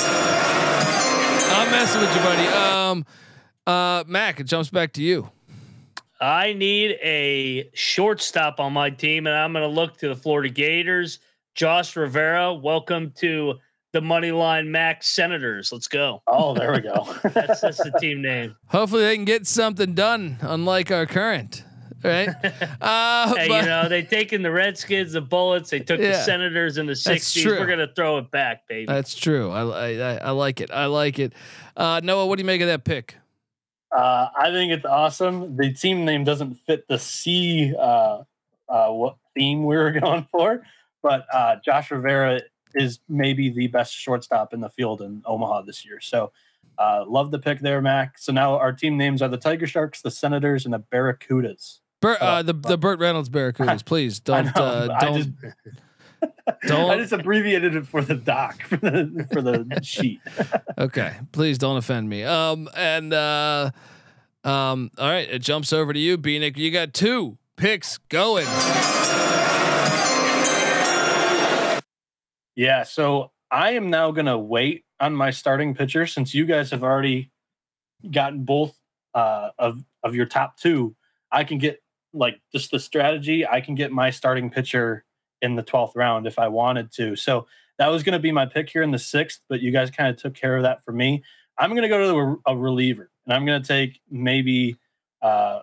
I'm messing with you, buddy. Um, uh, Mac, it jumps back to you. I need a shortstop on my team, and I'm going to look to the Florida Gators. Josh Rivera, welcome to the money line Max Senators. Let's go. Oh, there we go. [LAUGHS] that's that's the team name. Hopefully they can get something done, unlike our current. Right? [LAUGHS] Uh, hey, but- you know they've taken the Redskins, the Bullets. They took the Senators in the That's '60s. true. We're gonna throw it back, baby. That's true. I, I I- I like it. I like it. Uh, Noah, what do you make of that pick? Uh, I think it's awesome. The team name doesn't fit the C uh, uh, what theme we were [LAUGHS] going for, but uh, Josh Rivera is maybe the best shortstop in the field in Omaha this year. So, uh, love the pick there, Mac. So now our team names are the Tiger Sharks, the Senators, and the Barracudas. Bert, uh, the the Burt Reynolds Barracudas. Please [LAUGHS] don't know, uh, don't just- don't. [LAUGHS] I just abbreviated it for the doc [LAUGHS] for the for the sheet. okay, please don't offend me. Um, and uh, um, all right, it jumps over to you, Bieniek. You got two picks going. Yeah, so I am now going to wait on my starting pitcher since you guys have already gotten both uh, of of your top two. I can get like just the strategy. I can get my starting pitcher in the twelfth round if I wanted to. So that was going to be my pick here in the sixth, but you guys kind of took care of that for me. I'm going to go to a, a reliever, and I'm going to take maybe. Uh,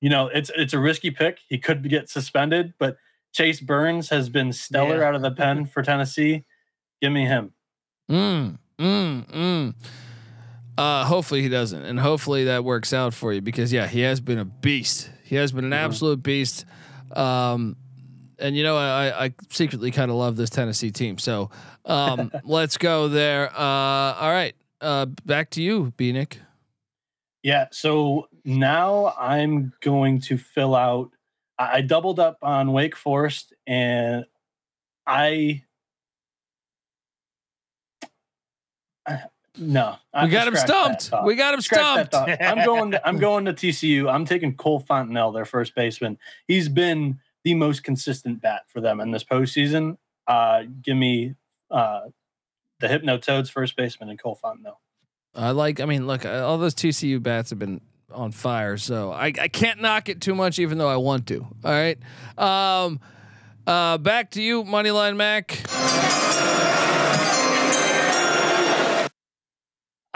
you know, it's it's a risky pick. He could get suspended, but Chase Burns has been stellar Yeah. out of the pen for Tennessee. Give me him. Mm, mm, mm. Uh, hopefully he doesn't, and hopefully that works out for you because yeah, he has been a beast. He has been an absolute beast. Um, and you know, I, I secretly kind of love this Tennessee team. So um, [LAUGHS] let's go there. Uh, all right, uh, back to you, Bieniek. Yeah. So now I'm going to fill out. I I doubled up on Wake Forest, and I. No, We got him stumped. We got him Scratch stumped. I'm going. To, I'm going to TCU. I'm taking Cole Fontenelle, their first baseman. He's been the most consistent bat for them in this postseason. Uh, give me uh, the Hypno Toads first baseman and Cole Fontenelle. I like. I mean, look, all those TCU bats have been on fire, so I, I can't knock it too much, even though I want to. All right. Um, uh, back to you, Moneyline Mac.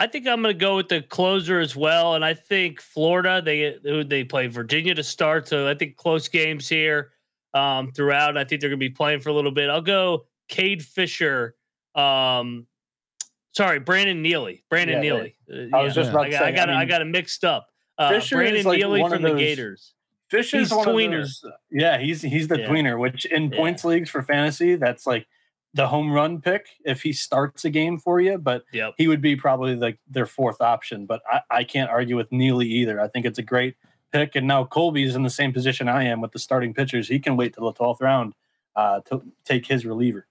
I think I'm going to go with the closer as well, and I think Florida they they play Virginia to start, so I think close games here um, throughout. I think they're going to be playing for a little bit. I'll go Cade Fisher. Um, sorry, Brandon Neely. Brandon Yeah, Neely. Uh, I was just about I to got, say, I got, I it- I got it mixed up. Uh, Fisher Brandon is like Neely one from of the Gators. Fish He's one tweeners. of those. Yeah, he's he's the Yeah. tweener, which in Yeah. points leagues for fantasy, that's like the home run pick if he starts a game for you. But Yep. he would be probably like their fourth option. But I, I can't argue with Neely either. I think it's a great pick. And now Colby's in the same position I am with the starting pitchers. He can wait till the twelfth round uh, to take his reliever.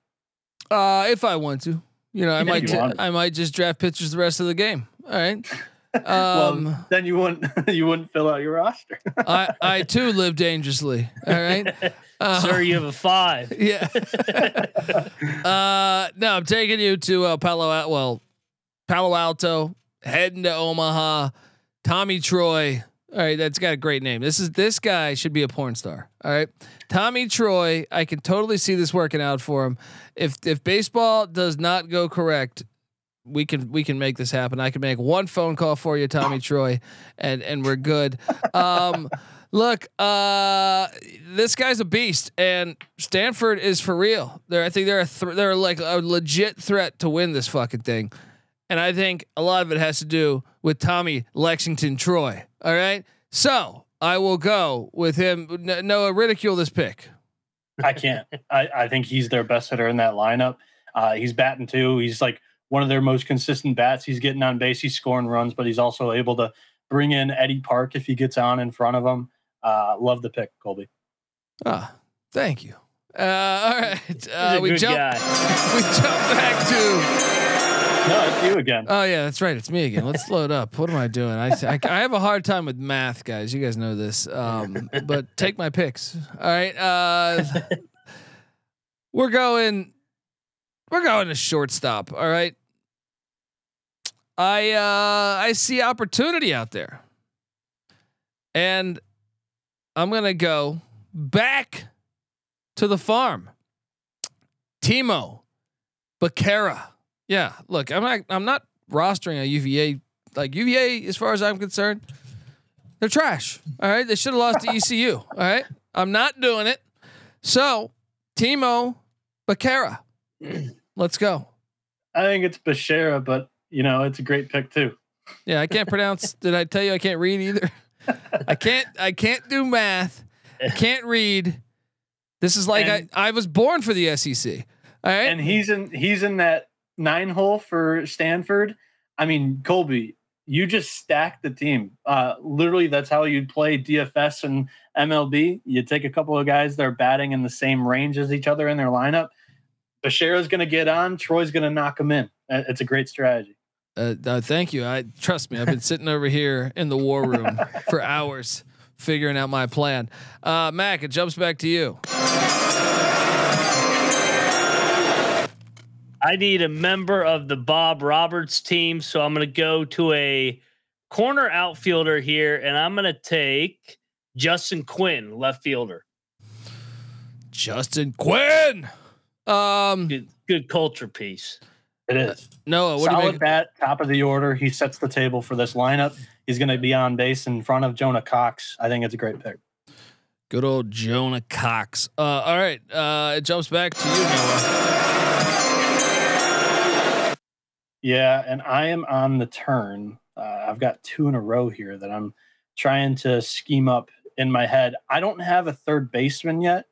Uh, if I want to, you know, I If might, you ju- want. I might just draft pitchers the rest of the game. All right. [LAUGHS] well, Um, then you wouldn't [LAUGHS] you wouldn't fill out your roster. I, I too live dangerously. All right. [LAUGHS] Uh, Sir, you have a five. [LAUGHS] Yeah. [LAUGHS] uh, no, I'm taking you to uh, Palo Alto. Well, Palo Alto, heading to Omaha. Tommy Troy. All right, that's got a great name. This is this guy should be a porn star. All right, Tommy Troy. I can totally see this working out for him. If if baseball does not go correct, we can we can make this happen. I can make one phone call for you, Tommy Troy, and and we're good. Um, look, uh, this guy's a beast, and Stanford is for real. They're I think they're a th- they're like a legit threat to win this fucking thing, and I think a lot of it has to do with Tommy Lexington Troy. All right, so I will go with him. N- Noah, ridicule this pick. I can't. I, I think he's their best hitter in that lineup. Uh, he's batting too. He's like one of their most consistent bats. He's getting on base. He's scoring runs, but he's also able to bring in Eddie Park if he gets on in front of him. Uh, love the pick, Colby. Ah, thank you. Uh, all right, uh, we jump. guy. [LAUGHS] We jump back to. No, it's you again. Oh yeah, that's right. It's me again. Let's load up. What am I doing? I, I I have a hard time with math, guys. You guys know this. Um, but take my picks. All right. Uh, we're going. We're going to shortstop. All right. I uh I see opportunity out there, and I'm gonna go back to the farm. Temo Becerra. Yeah, look, I'm not I'm not rostering a UVA like UVA as far as I'm concerned. They're trash. All right, they should have lost to [LAUGHS] ECU. All right, I'm not doing it. So, Temo Becerra, let's go. I think it's Bashara, but you know it's a great pick too. Yeah, I can't pronounce. did I tell you I can't read either? [LAUGHS] I can't. I can't do math. I can't read. This is like And- I, I was born for the SEC. All right. And he's in he's in that nine hole for Stanford. I mean, Colby, you just stacked the team. Uh, literally, that's how you play DFS and MLB. You take a couple of guys that are batting in the same range as each other in their lineup. Bashara's going to get on. Troy's going to knock him in. It's a great strategy. Uh, uh, thank you. I trust me. I've been sitting over here in the war room [LAUGHS] for hours figuring out my plan. Uh, Mac, it jumps back to you. I need a member of the Bob Roberts team, so I'm going to go to a corner outfielder here, and I'm going to take Justin Quinn, left fielder. Justin Quinn. Um, good, good culture piece. It is. Noah, what do you Solid make? bat, top of the order. He sets the table for this lineup. He's going to be on base in front of Jonah Cox. I think it's a great pick. Good old Jonah Cox. Uh, all right. Uh, it jumps back to you, Noah. Yeah, and I am on the turn. Uh, I've got two in a row here that I'm trying to scheme up in my head. I don't have a third baseman yet,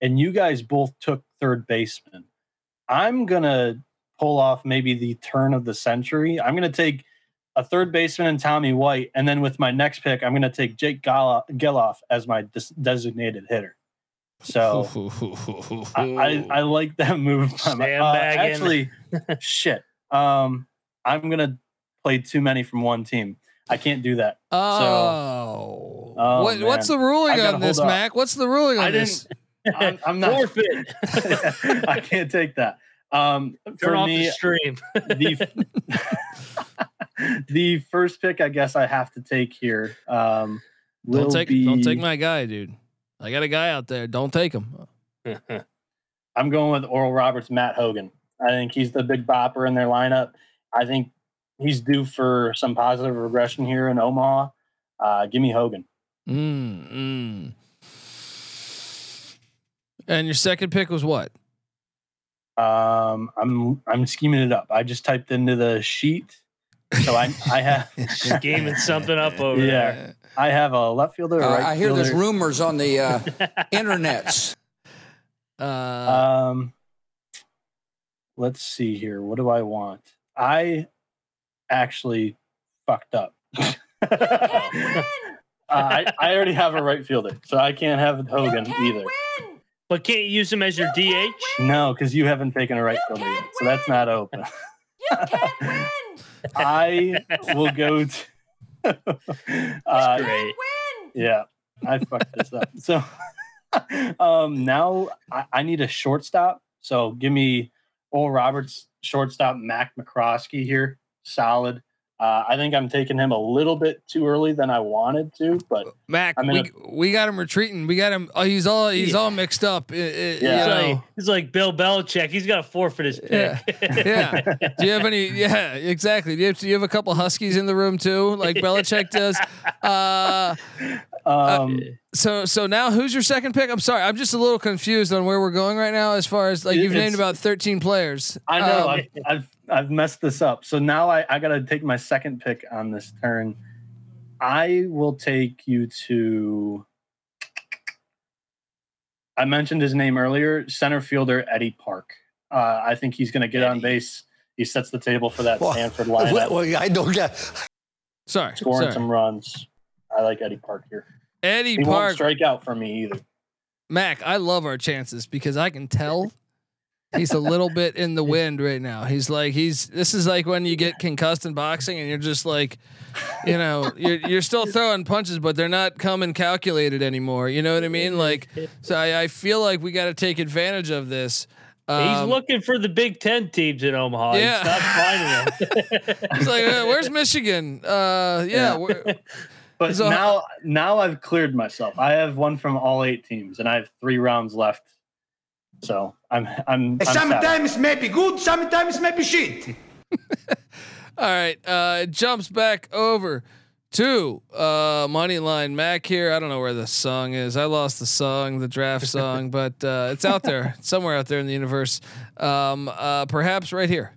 and you guys both took third baseman. I'm gonna pull off maybe the turn of the century. I'm gonna take a third baseman and Tommy White, and then with my next pick, I'm gonna take Jake Gelof as my des- designated hitter. So I, I, I [LAUGHS] like that move. [LAUGHS] Uh, actually, [LAUGHS] shit. Um, I'm gonna play too many from one team. I can't do that. Oh. Oh, what, what's the ruling on this, off. Mac? What's the ruling on I this? didn't. I'm, I'm not. Forfeit. I can't take that. Um, Turn for off me, the stream. the [LAUGHS] the first pick, I guess I have to take here. Um, Don't take be, don't take my guy, dude. I got a guy out there. Don't take him. [LAUGHS] I'm going with Oral Roberts, Matt Hogan. I think he's the big bopper in their lineup. I think he's due for some positive regression here in Omaha. Uh, give me Hogan. Mm, mm. And your second pick was what? Um, I'm I'm scheming it up. I just typed into the sheet, so I I have [LAUGHS] Scheming something up over yeah there. I have a left fielder. Uh, right I hear there's rumors on the uh, [LAUGHS] internets. Uh, Um, let's see here. What do I want? I actually fucked up. [LAUGHS] uh, I, I already have a right fielder, so I can't have Hogan either. But can't you use him as your DH? No, because you haven't taken a right fielder yet, so that's not open. [LAUGHS] I will go to. [LAUGHS] uh, Great. Yeah, I fucked this up. So [LAUGHS] um, now I, I need a shortstop. So give me Oral Roberts shortstop Mac McCroskey here. Solid. Uh, I think I'm taking him a little bit too early than I wanted to, but Mac, I'm in we, we got him retreating. We got him. Oh, he's all he's all mixed up. I- I- Yeah. He's like, he's like Bill Belichick. He's got to forfeit his Yeah. pick. [LAUGHS] yeah. Do you have any? Yeah, exactly. Do you have, do you have a couple huskies in the room too, like Belichick does? [LAUGHS] Uh, um, so so now who's your second pick? I'm sorry, I'm just a little confused on where we're going right now. As far as like you've named about 13 players. I know Um, I've, I've I've messed this up. So now I, I got to take my second pick on this turn. I will take you to. I mentioned his name earlier, center fielder Eddie Park. Uh, I think he's going to get on base. He sets the table for that Well, Stanford lineup, well, I don't get. sorry, scoring sorry. some runs. I like Eddie Park here. Eddie He won't strike out for me either. Mac, I love our chances because I can tell he's a little bit in the [LAUGHS] wind right now. He's like he's this is like when you get concussed in boxing and you're just like, you know, you're you're still [LAUGHS] throwing punches, but they're not coming calculated anymore. You know what I mean? Like, so I, I feel like we got to take advantage of this. He's Um, looking for the Big Ten teams in Omaha. Yeah. He's not finding them. [LAUGHS] He's like, where's Michigan? Uh, yeah, Yeah. We're- But So- now, now I've cleared myself. I have one from all eight teams, and I have three rounds left. So I'm I'm, I'm sometimes maybe good, sometimes maybe shit. [LAUGHS] All right, uh, it jumps back over to uh, Moneyline Mac here. I don't know where the song is. I lost the song, the draft [LAUGHS] song, but uh, it's out there somewhere out there in the universe. Um, uh, perhaps right here.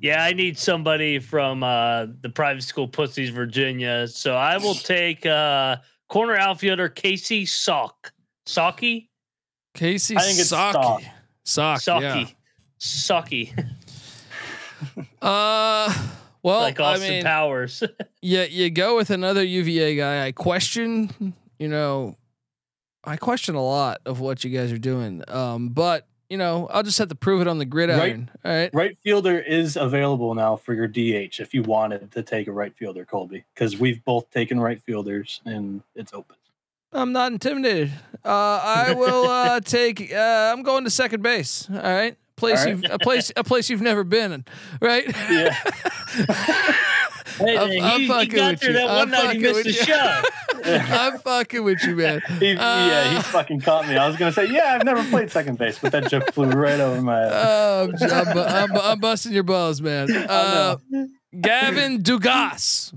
Yeah, I need somebody from uh, the private school Pussies, Virginia. So I will [LAUGHS] take uh, corner outfielder Casey Sock. Socky? Casey I think it's Socky. Sock. Socky. Yeah. Socky. [LAUGHS] Uh, well, like I Austin mean, Powers. [LAUGHS] yeah, you go with another UVA guy. I question, you know, I question a lot of what you guys are doing. Um, but you know, I'll just have to prove it on the gridiron. All right. Right fielder is available now for your DH if you wanted to take a right fielder, Colby, because we've both taken right fielders and it's open. I'm not intimidated. Uh, I will uh, [LAUGHS] take. Uh, I'm going to second base. All right, place All right. you've a place a place you've never been. Right. Yeah. [LAUGHS] Hey, I'm- he, I'm fucking got with you. that I'm one night he fucking with you. [LAUGHS] I'm fucking with you, man. [LAUGHS] He, yeah, he fucking caught me. I was gonna say, yeah, I've never played second base, but that joke flew right over my head. I'm, I'm, I'm, I'm busting your balls, man. [LAUGHS] Uh, Gavin Dugas.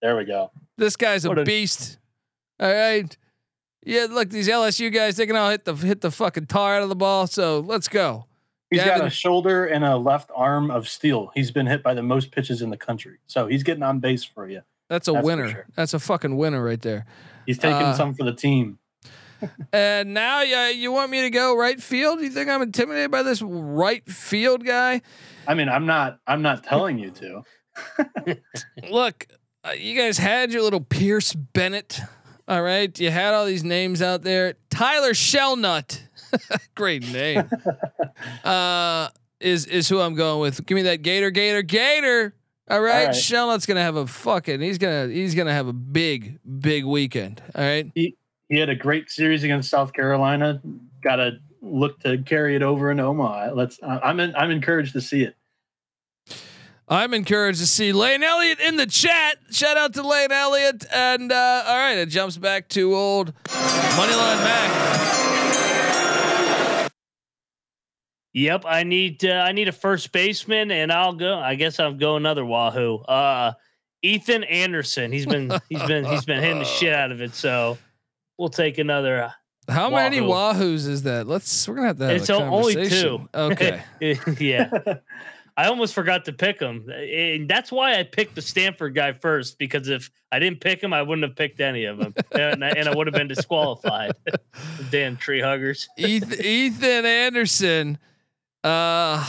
There we go. This guy's a, a- beast. All right. Yeah, look, these LSU guys, they can all hit the hit the fucking tar out of the ball. So let's go. He's got a shoulder and a left arm of steel. He's been hit by the most pitches in the country, so he's getting on base for you. That's a That's winner. sure. That's a fucking winner right there. He's taking Uh, some for the team. [LAUGHS] And now yeah, you want me to go right field? You think I'm intimidated by this right field guy? I mean, I'm not. I'm not telling you to. [LAUGHS] Look, uh, you guys had your little Pierce Bennett. All right, you had all these names out there. Tyler Shelnut, [LAUGHS] great name. uh, is is who I'm going with. Give me that Gator, Gator, Gator. All right, All right. Shelnut's gonna have a fucking. He's gonna he's gonna have a big big weekend. All right. He he had a great series against South Carolina. Got to look to carry it over in Omaha. Let's. I'm in, I'm encouraged to see it. I'm encouraged to see Lane Elliott in the chat. Shout out to Lane Elliott. And uh, all right, it jumps back to old Moneyline Mac. Yep, I need uh, I need a first baseman, and I'll go. I guess I'll go another Wahoo. Uh, Ethan Anderson. He's been he's been he's been hitting the shit out of it. So we'll take another. Uh, How many Wahoos is that? Let's. We're gonna have to have it's only two. Okay. [LAUGHS] yeah. I almost forgot to pick him, and that's why I picked the Stanford guy first. Because if I didn't pick him, I wouldn't have picked any of them, [LAUGHS] and I, and I would have been disqualified. [LAUGHS] Damn tree huggers. Ethan, Ethan Anderson. Uh,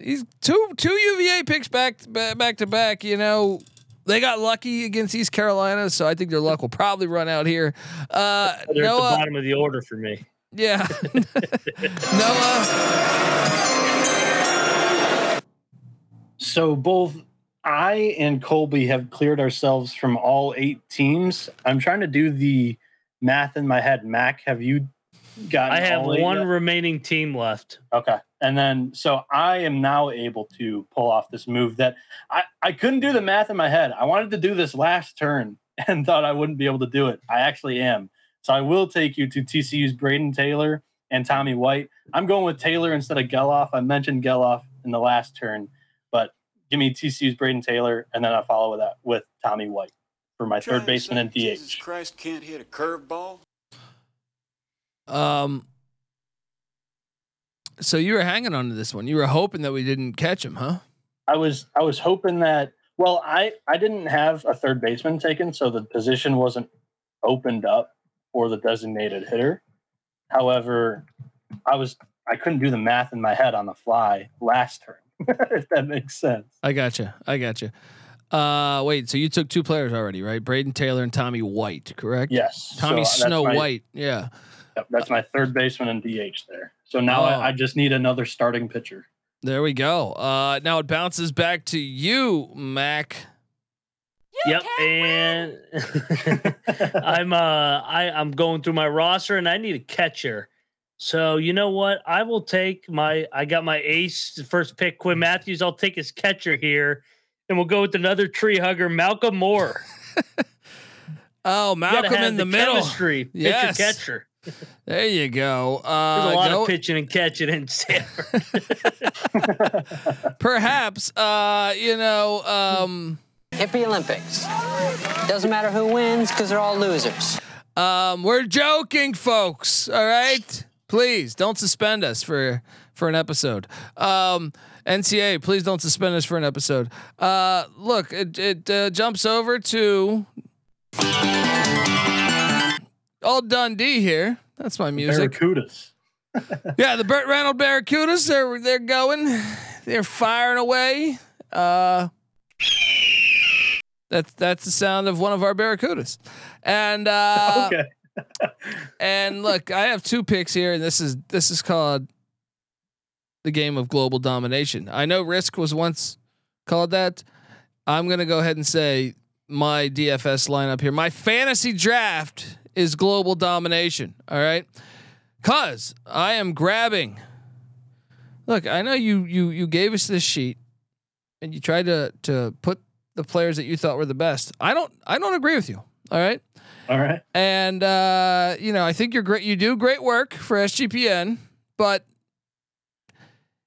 he's two two UVA picks back back to back. You know. They got lucky against East Carolina, so I think their luck will probably run out here. Uh, They're at the Noah, bottom of the order for me. yeah, [LAUGHS] Noah. So both I and Colby have cleared ourselves from all eight teams. I'm trying to do the math in my head. Mac, have you got? I have one remaining team left. Okay. And then, so I am now able to pull off this move that I, I couldn't do the math in my head. I wanted to do this last turn [LAUGHS] and thought I wouldn't be able to do it. I actually am. So I will take you to TCU's Braden Taylor and Tommy White. I'm going with Taylor instead of Gelof. I mentioned Gelof in the last turn, but give me TCU's Braden Taylor, and then I follow with that with Tommy White for my third baseman and DH. Jesus Christ can't hit a curveball. Um. So you were hanging on to this one. You were hoping that we didn't catch him, huh? I was I was hoping that well I I didn't have a third baseman taken so the position wasn't opened up for the designated hitter. However, I was I couldn't do the math in my head on the fly last turn. [LAUGHS] if that makes sense. I got you. I got you. Uh, wait. So you took two players already, right? Braden Taylor and Tommy White, correct? Yes. Tommy So that's Snow my- White. Yeah. Yep, that's my third baseman and DH there. So now Oh. I, I just need another starting pitcher. There we go. Uh, now it bounces back to you, Mac. yep, and [LAUGHS] I'm uh I I'm going through my roster and I need a catcher. So you know what? I will take my I got my ace first pick Quinn Mathews. I'll take his catcher here, and we'll go with another tree hugger Malcolm Moore. [LAUGHS] Oh, Malcolm in the, the middle. chemistry, pitcher Yes. catcher. There you go. Uh, There's a lot go- of pitching and catching in Stanford. [LAUGHS] [LAUGHS] Perhaps, uh, you know, um, Hippie Olympics. Doesn't matter who wins because they're all losers. um, we're joking, folks. All right, please don't suspend us for for an episode. Um, NCA, please don't suspend us for an episode. Uh, look, it, it uh, jumps over to old Dundee here. That's my music. Barracudas. [LAUGHS] yeah, the Burt Reynolds Barracudas. They're they're going. They're firing away. Uh, that's that's the sound of one of our Barracudas. And uh, Okay. [LAUGHS] and look, I have two picks here, and this is this is called the game of global domination. I know Risk was once called that. I'm gonna go ahead and say my DFS lineup here. My fantasy draft is global domination. All right, cause I am grabbing. Look, I know you you you gave us this sheet, and you tried to to put the players that you thought were the best. I don't I don't agree with you. All right. All right. And uh, you know, I think you're great. You do great work for SGPN, but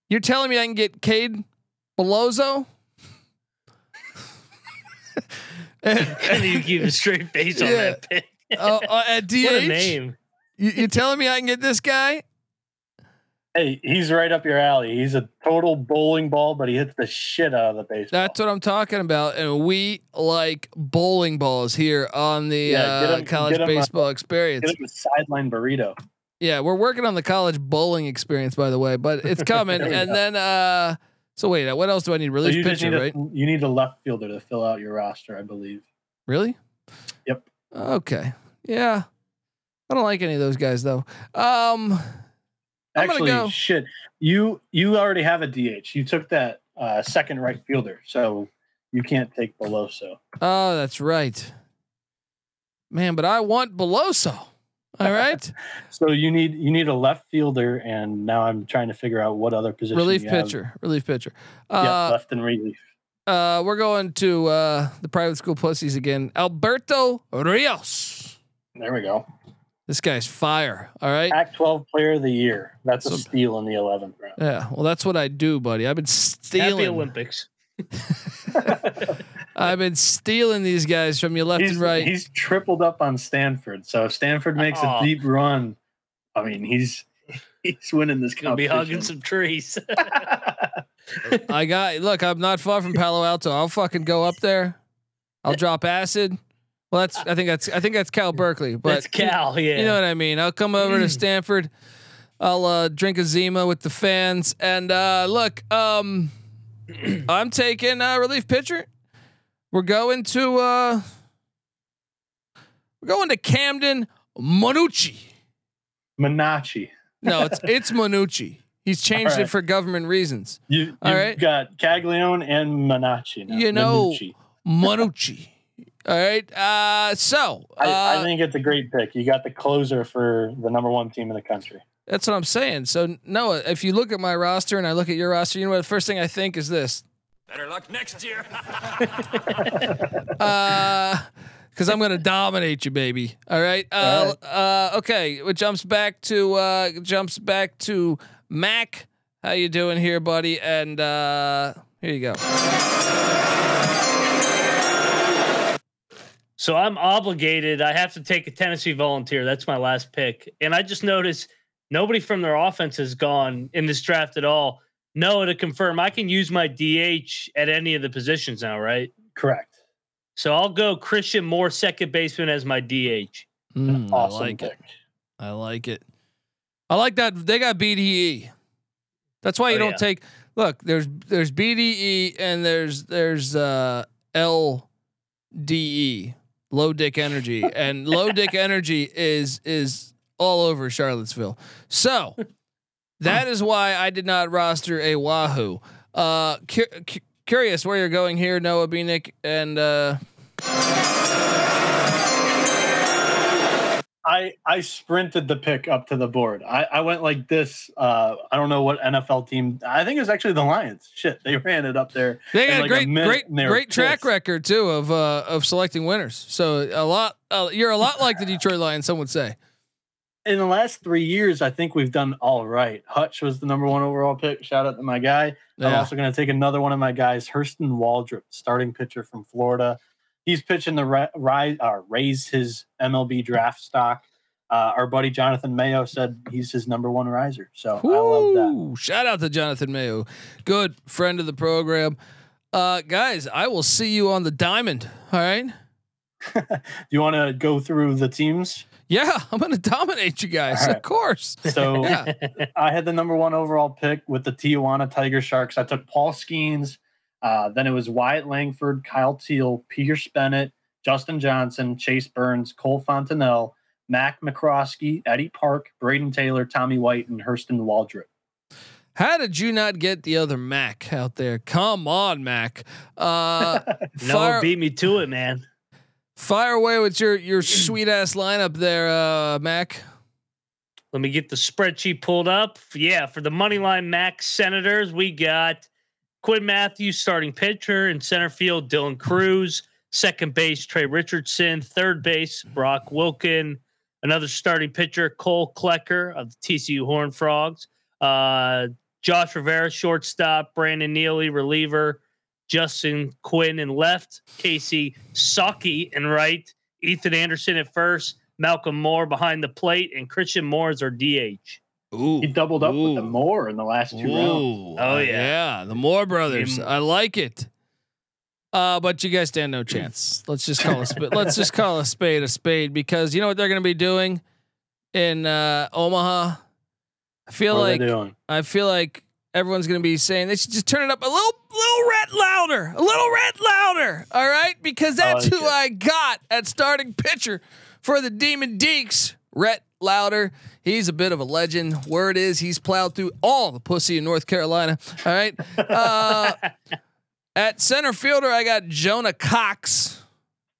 you're telling me I can get Cade Beloso? [LAUGHS] and you keep a straight face on that pick. Uh, [LAUGHS] uh, at DH? What a name. You, you're telling me I can get this guy? Hey, he's right up your alley. He's a total bowling ball, but he hits the shit out of the baseball. That's what I'm talking about. And we like bowling balls here on the Yeah, get uh, college get him a- baseball experience. Get him a sideline burrito. Yeah, we're working on the college bowling experience, by the way, but it's coming. [LAUGHS] And go. then, uh, so wait, what else do I need? So Relief you pitcher, need a, right? you need a left fielder to fill out your roster, I believe. Really? Yep. Okay. Yeah. I don't like any of those guys though. Um, I'm Actually, go- shit. You you already have a DH. You took that uh, second right fielder, so you can't take Beloso. oh, that's right. Man, but I want Beloso. All right. [LAUGHS] So you need you need a left fielder, and now I'm trying to figure out what other position. Relief you have. pitcher. Relief pitcher. Yeah, Uh, left and relief. Uh, we're going to uh, the private school pussies again. Alberto Rios. There we go. This guy's fire. All right. Pac-12 Player of the Year. That's a steal in the 11th round. Yeah. Well, that's what I do, buddy. I've been stealing. Happy stealing. Olympics. [LAUGHS] I've been stealing these guys from you left He's, and right. he's tripled up on Stanford. So if Stanford makes Aw. a deep run, I mean, he's he's winning this Gonna be hugging some trees. [LAUGHS] [LAUGHS] I got look. I'm not far from Palo Alto. I'll fucking go up there. I'll drop acid. Well, that's I think that's I think that's Cal Berkeley. But That's Cal, yeah. You know what I mean. I'll come over to Stanford. I'll uh, drink a Zima with the fans. And uh, look, um, [CLEARS THROAT] I'm taking uh, relief pitcher. We're going to uh, we're going to Camden Monucci. Manachi. No, it's it's Monucci. He's changed All it for government reasons. You, you've All right. got Caglione and Manachi. Now. You know, Manucci. Monucci. All right. Uh, so uh, I, I think it's a great pick. You got the closer for the number one team in the country. That's what I'm saying. So Noah, if you look at my roster and I look at your roster, you know what the first thing I think is this. Better luck next year. [LAUGHS] [LAUGHS] Uh because I'm gonna dominate you, baby. All right. Uh, uh okay. It jumps back to uh jumps back to Mac. How you doing here, buddy? And uh here you go. So I'm obligated. I have to take a Tennessee Volunteer. That's my last pick. And I just noticed nobody from their offense has gone in this draft at all. Noah to confirm, I can use my DH at any of the positions now, right? Correct. So I'll go Christian Moore, second baseman, as my DH. Mm, Awesome I like pick. it. I like it. I like that they got BDE. That's why you Oh, don't yeah. take look, there's there's BDE and there's there's uh LDE, low dick energy. [LAUGHS] and low dick energy is is all over Charlottesville. So [LAUGHS] that is why I did not roster a Wahoo. Uh cu- cu- curious where you're going here, Noah Bieniek, and uh I I sprinted the pick up to the board. I, I went like this. Uh, I don't know what NFL team. I think it was actually the Lions. Shit, they [LAUGHS] ran it up there. They got like a great, minute, great, and they were great track pissed. record too of uh, of selecting winners. So a lot, uh, you're a lot like the Detroit Lions. Some would say. In the last three years, I think we've done all right. Hutch was the number one overall pick. Shout out to my guy. I'm also going to take another one of my guys, Hurston Waldrep, starting pitcher from Florida. He's pitching the ri- rise, uh, raise his MLB draft stock. Uh, our buddy Jonathan Mayo said he's his number one riser. So I love that. Shout out to Jonathan Mayo, good friend of the program. Uh, guys, I will see you on the diamond. All right. [LAUGHS] Do you want to go through the teams? Yeah, I'm gonna dominate you guys. Right. Of course. So [LAUGHS] Yeah. I had the number one overall pick with the Tijuana Tiger Sharks. I took Paul Skenes. Uh, then it was Wyatt Langford, Kyle Teel, Pierce Bennett, Justin Johnson, Chase Burns, Cole Fontenelle, Mac McCroskey, Eddie Park, Braden Taylor, Tommy White, and Hurston Waldrep. How did you not get the other Mac out there? Come on, Mac. Uh, [LAUGHS] No, fire, beat me to it, man. fire away with your your sweet ass lineup there, uh, Mac. Let me get the spreadsheet pulled up. Yeah, for the money line Mac Senators, we got Quinn Mathews, starting pitcher. In center field, Dylan Crews. Second base, Tre Richardson. Third base, Brock Wilken. Another starting pitcher, Kole Klecker of the TCU Horn Frogs. Uh, Josh Rivera, shortstop. Brandon Neely, reliever. Justin Quinn in left. Casey Saucke in right. Ethan Anderson at first. Malcolm Moore behind the plate, and Christian Moore is our DH. Ooh, He doubled up with the. Moore in the last two rounds. Oh, uh, yeah. yeah, the Moore brothers. Him- I like it. Uh, but you guys stand no chance. Let's just call a sp- [LAUGHS] let's just call a spade a spade because you know what they're going to be doing in uh, Omaha. I feel What are like they doing? I feel like everyone's going to be saying they should just turn it up a little, little red louder, a little red louder. All right, because that's like who it. I got at starting pitcher for the Demon Deacs. Rhett Lowder. He's a bit of a legend. Word is he's plowed through all the pussy in North Carolina. All right. Uh, [LAUGHS] at center fielder, I got Jonah Cox.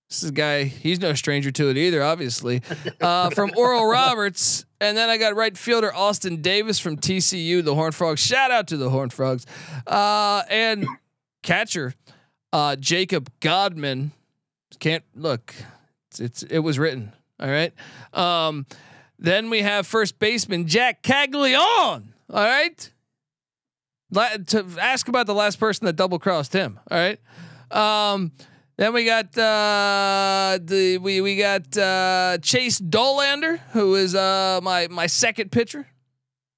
This is a guy, he's no stranger to it either, obviously. Uh, from Oral [LAUGHS] Roberts. And then I got right fielder Austin Davis from TCU, the Horn Frogs. Shout out to the Horn Frogs. Uh, and catcher, uh, Jacob Godman. Can't look. It's, it's it was written. All right. Um, then we have first baseman Jack Caglione. All right. La- to ask about the last person that double crossed him. All right. Um, then we got uh, the we we got uh, Chase Dolander, who is uh, my my second pitcher,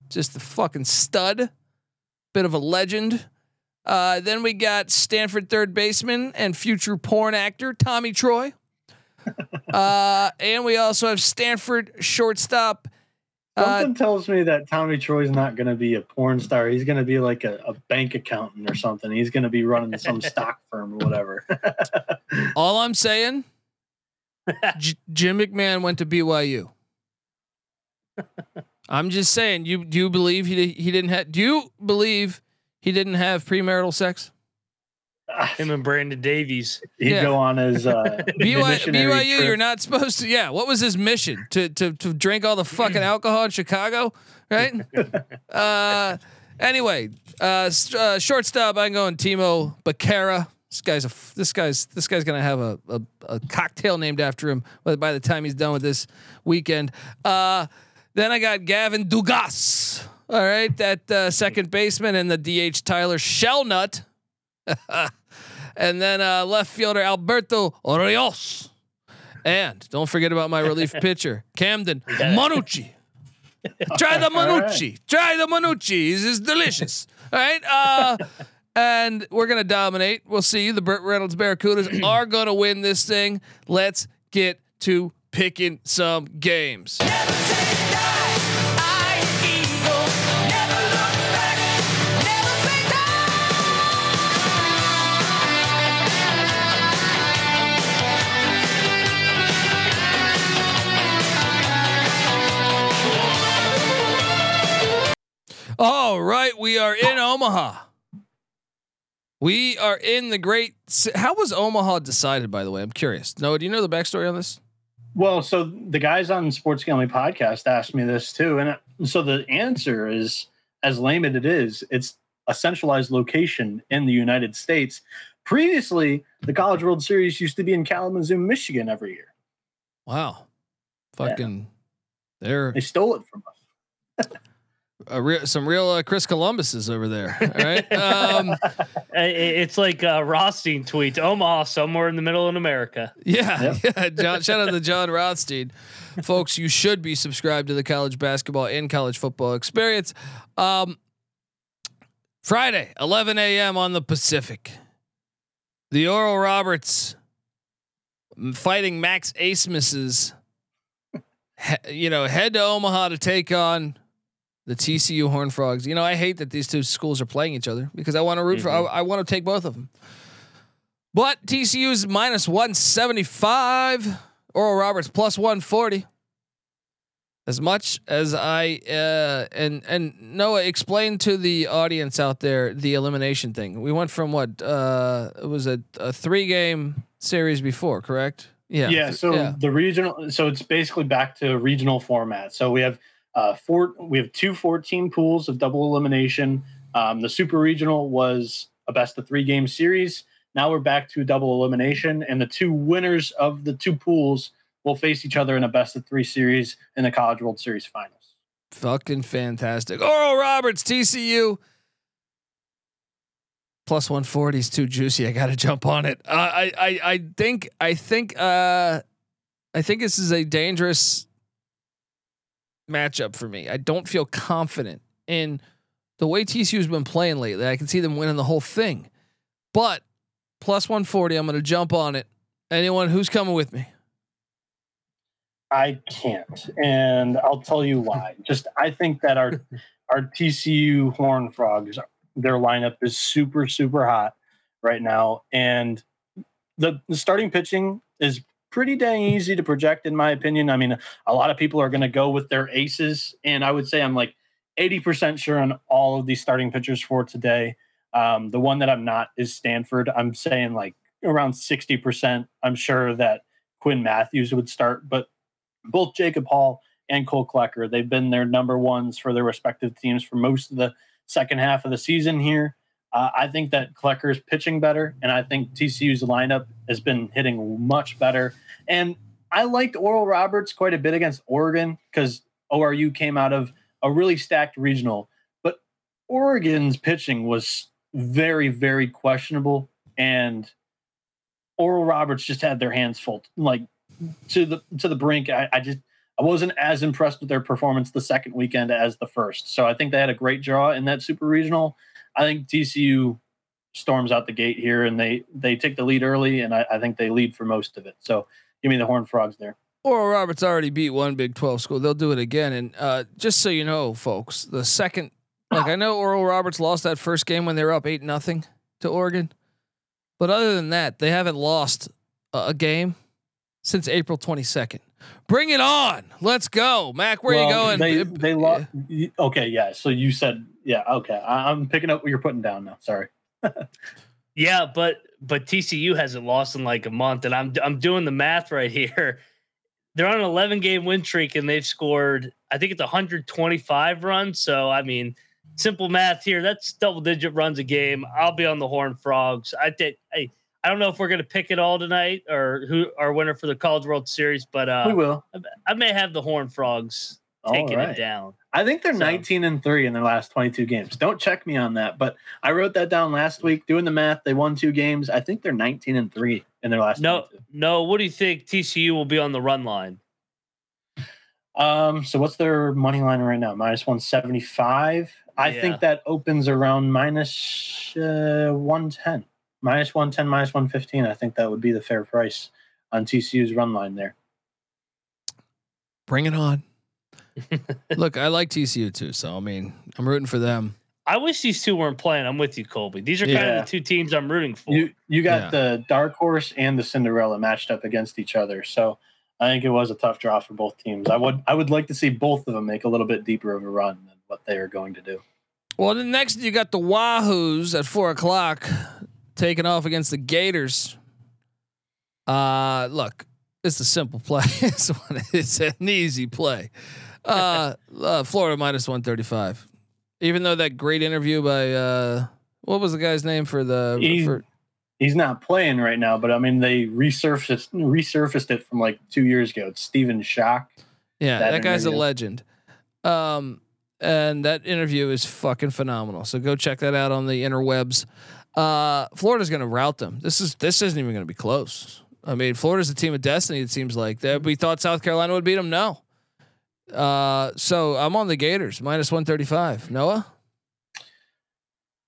just a fucking stud, bit of a legend. Uh, then we got Stanford third baseman and future porn actor Tommy Troy. [LAUGHS] uh, and we also have Stanford shortstop. Uh, Something tells me that Tommy Troy's not going to be a porn star. He's going to be like a, a bank accountant or something. He's going to be running some [LAUGHS] stock firm or whatever. [LAUGHS] all I'm saying, J- Jim McMahon went to BYU. I'm just saying. You do you believe he he didn't have? Do you believe he didn't have premarital sex? [LAUGHS] Him and Brandon Davies. He'd Yeah. go on his uh, [LAUGHS] BYU, missionary BYU trip. you're not supposed to. Yeah, what was his mission? To to to drink all the fucking alcohol in Chicago, right? [LAUGHS] uh, anyway, uh, st- uh, shortstop. I'm going Temo Becerra. This guy's a this guy's this guy's gonna have a, a, a cocktail named after him by by the time he's done with this weekend. Uh, then I got Gavin Dugas. All right, that uh, second baseman and the DH Tyler Shelnut. [LAUGHS] and then uh, left fielder Alberto Rios. And don't forget about my relief [LAUGHS] pitcher, Camden Manucci. [LAUGHS] Try the Manucci. Try the Manucci. This is delicious. All right. Uh, and we're gonna dominate. We'll see. You. The Burt Reynolds Barracudas [CLEARS THROAT] are gonna win this thing. Let's get to picking some games. All right, we are in Omaha. We are in the great. How was Omaha decided? By the way, I'm curious. Noah, do you know the backstory on this? Well, so the guys on Sports Gambling Podcast asked me this too, and uh, so the answer is as lame as it is. It's a centralized location in the United States. Previously, the College World Series used to be in Kalamazoo, Michigan, every year. Wow. Fucking they're They stole it from us. [LAUGHS] a real, some real uh, Chris Columbuses over there. All right. [LAUGHS] Um, I- I- It's like uh, Rothstein tweets Omaha, somewhere in the middle of America. yeah, [LAUGHS] yeah. John, shout out to Jon Rothstein, folks. You should be subscribed to the college basketball and college football experience. Um, Friday, 11 a.m. on the Pacific. The Oral Roberts fighting Max Asmus's. You know, head to Omaha to take on the TCU Horn Frogs. You know, I hate that these two schools are playing each other because I want to root for. I, I want to take both of them. But TCU is minus 175. Oral Roberts plus 140. As much as I uh, and and Noah explain to the audience out there the elimination thing. We went from what uh, it was a, a three game series before, correct? Yeah. yeah. So yeah. the regional, so it's basically back to regional format. So we have uh, four, we have two 14 pools of double elimination. Um, the super regional was a best of three game series. Now we're back to double elimination, and the two winners of the two pools will face each other in a best of three series in the College World Series finals. Fucking fantastic. Oral Roberts, TCU. Plus 140 is too juicy. I got to [LAUGHS] jump on it. Uh, I, I, I think, I think, uh, I think this is a dangerous matchup for me. I don't feel confident in the way TCU has been playing lately. I can see them winning the whole thing, but plus 140, I'm going to jump on it. Anyone who's coming with me? I can't, and I'll tell you why. [LAUGHS] Just I think that our our TCU Horn Frogs, their lineup is super super hot right now, and the, the starting pitching is pretty dang easy to project, in my opinion. I mean, a lot of people are going to go with their aces, and I would say I'm like eighty percent sure on all of these starting pitchers for today. Um, the one that I'm not is Stanford. I'm saying like around sixty percent. I'm sure that Quinn Mathews would start, but both Jacob Hall and Kole Klecker, they've been their number ones for their respective teams for most of the second half of the season here. Uh, I think that Klecker is pitching better, and I think TCU's lineup has been hitting much better. And I liked Oral Roberts quite a bit against Oregon because ORU came out of a really stacked regional, but Oregon's pitching was very, very questionable, and Oral Roberts just had their hands full. Like to the to the brink. I, I just I wasn't as impressed with their performance the second weekend as the first. So I think they had a great draw in that super regional. I think TCU storms out the gate here and they they take the lead early and I, I think they lead for most of it. So give me the Horn Frogs there. Oral Roberts already beat one Big 12 school. They'll do it again. And uh, just so you know, folks, the second, like I know Oral Roberts lost that first game when they were up eight nothing to Oregon, but other than that, they haven't lost a, a game since April 22nd. Bring it on! Let's go, Mac. Where Well, you going? They they lost. Okay, yeah. So you said yeah. Okay, I, I'm picking up what you're putting down now. Sorry. [LAUGHS] Yeah, but but TCU hasn't lost in like a month, and I'm I'm doing the math right here. [LAUGHS] They're on an 11 game win streak, and they've scored I think it's 125 runs. So I mean, simple math here. That's double digit runs a game. I'll be on the Horn Frogs. I think I I don't know if we're gonna pick it all tonight or who our winner for the College World Series, but uh, we will. I, I may have the Horn Frogs taking right. it down. I think they're So- 19 and 3 in their last 22 games. Don't check me on that, but I wrote that down last week doing the math. They won two games. I think they're 19 and 3 in their last No, no. What do you think TCU will be on the run line? Um, so what's their money line right now? Minus 175. I Yeah. think that opens around minus uh, 110. Minus 110, minus 115. I think that would be the fair price on TCU's run line there. Bring it on. [LAUGHS] Look, I like TCU too, so I mean, I'm rooting for them. I wish these two weren't playing. I'm with you, Colby. These are kind Yeah. of the two teams I'm rooting for. You you got Yeah. the dark horse and the Cinderella matched up against each other. So I think it was a tough draw for both teams. I would I would like to see both of them make a little bit deeper of a run than what they are going to do. Well, then next you got the Wahoos at four o'clock, taking off against the Gators. Uh, look, It's a simple play. [LAUGHS] it's, one, it's an easy play. Uh, uh, Florida minus one thirty five. Even though that great interview by uh, what was the guy's name for the He- for, He's not playing right now, but I mean they resurfaced resurfaced it from like two years ago. It's Steven Shock. Yeah, that, that guy's a legend. Um, and that interview is fucking phenomenal. So go check that out on the interwebs. Uh, Florida's going to rout them. This is this isn't even going to be close. I mean, Florida's a team of destiny. It seems like that we thought South Carolina would beat them. No. Uh, so I'm on the Gators minus one thirty five. Noah.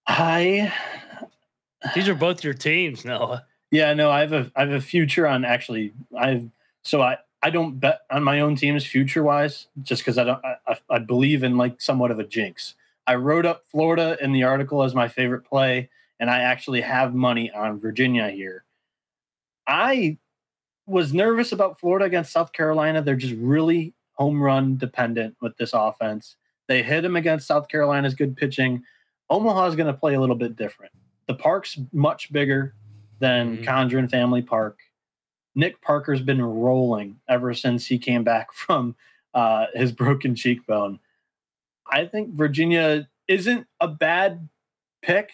I These are both your teams, Noah. Yeah, no, I have a I have a future on actually. I've so I I don't bet on my own teams future wise just because I don't I, I, I believe in like somewhat of a jinx. I wrote up Florida in the article as my favorite play, and I actually have money on Virginia here. I was nervous about Florida against South Carolina. They're just really home run dependent with this offense. They hit them against South Carolina's good pitching. Omaha is going to play a little bit different. The park's much bigger than Condron Family Park. Nick Parker's been rolling ever since he came back [LAUGHS] from uh, his broken cheekbone. I think Virginia isn't a bad pick,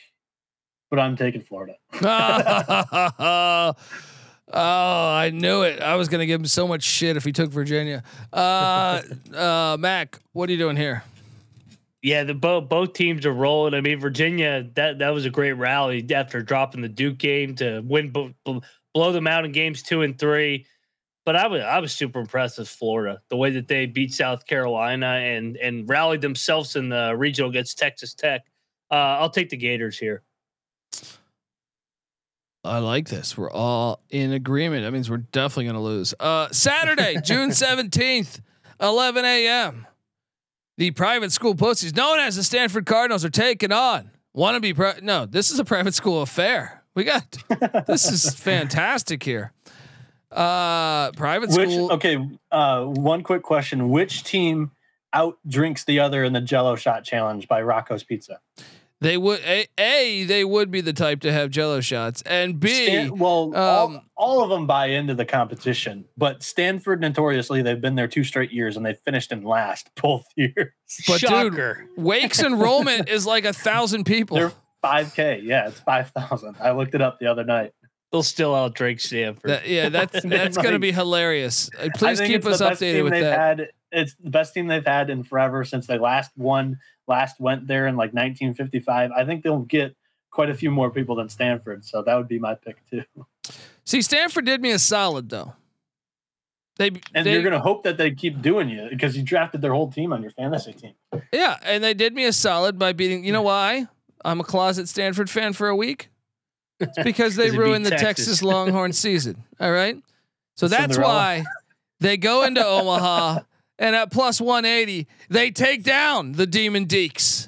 but I'm taking Florida. [LAUGHS] [LAUGHS] oh, I knew it. I was going to give him so much shit if he took Virginia. Uh, [LAUGHS] uh, Mac, what are you doing here? Yeah, the both both teams are rolling. I mean, Virginia that that was a great rally after dropping the Duke game to win blow them out in games two and three. But I was I was super impressed with Florida the way that they beat South Carolina and and rallied themselves in the regional against Texas Tech. Uh, I'll take the Gators here. I like this. We're all in agreement. That means we're definitely going to lose. Uh, Saturday, [LAUGHS] June 17th, 11 a.m. The private school pussies known as the Stanford Cardinals are taking on Want wannabe. Pri- no, this is a private school affair. We got this is [LAUGHS] fantastic here. Uh, private Which school. okay, uh, one quick question: Which team out drinks the other in the Jello shot challenge by Rocco's Pizza? They would a, a they would be the type to have Jello shots, and B Stan- well, um, all, all of them buy into the competition, but Stanford notoriously they've been there two straight years and they finished in last [LAUGHS] both years. But Shocker. dude, Wake's enrollment is like a thousand people. They're five k. Yeah, it's five thousand. I looked it up the other night. They'll still out drink Stanford. That- yeah, that's [LAUGHS] that's Like- gonna be hilarious. Uh, Please keep us updated with they've that. Had. It's the best team they've had in forever since they last won, last went there in like 1955. I think they'll get quite a few more people than Stanford, so that would be my pick too. See, Stanford did me a solid though. They And they, you're gonna hope that they keep doing you because you drafted their whole team on your fantasy team. yeah, and they did me a solid by beating. You know why? I'm a closet Stanford fan for a week. It's [LAUGHS] because they ruined the Texas. Texas Longhorn season. All right, so that's Cinderella. why they go into [LAUGHS] Omaha and at plus 180 they take down the Demon Deacs.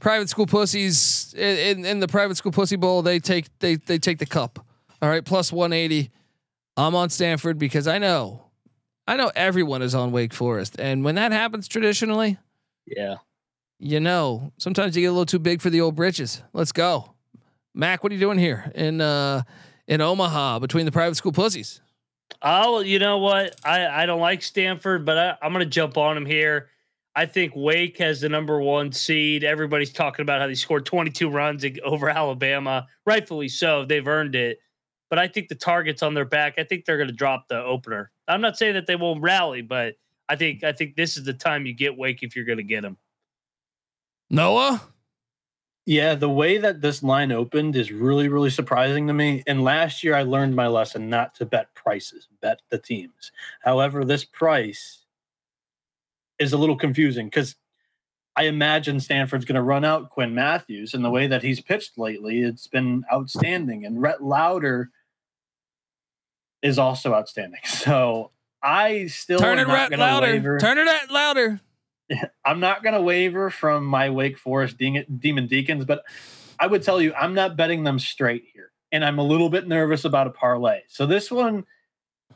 Private school pussies in, in the private school pussy bowl. They take they they take the cup. All right, plus 180. I'm on Stanford because I know, I know everyone is on Wake Forest, and when that happens traditionally, yeah. you know, sometimes you get a little too big for the old britches. Let's go, Mac. What are you doing here in uh in Omaha between the private school pussies? Oh, you know what? I, I don't like Stanford, but I, I'm going to jump on him here. I think Wake has the number one seed. Everybody's talking about how they scored 22 runs over Alabama. Rightfully so. They've earned it. But I think the target's on their back. I think they're going to drop the opener. I'm not saying that they won't rally, but I think I think this is the time you get Wake if you're going to get them. Noah, Yeah, the way that this line opened is really, really surprising to me. And last year I learned my lesson not to bet prices, bet the teams. However, this price is a little confusing because I imagine Stanford's going to run out Quinn Mathews. And the way that he's pitched lately, it's been outstanding. And Rhett Lowder is also outstanding. [LAUGHS] So I still turn it right louder. waver. Turn it at louder. [LAUGHS] I'm not going to waver from my Wake Forest Demon Deacons, but I would tell you I'm not betting them straight here. And I'm a little bit nervous about a parlay. So this one,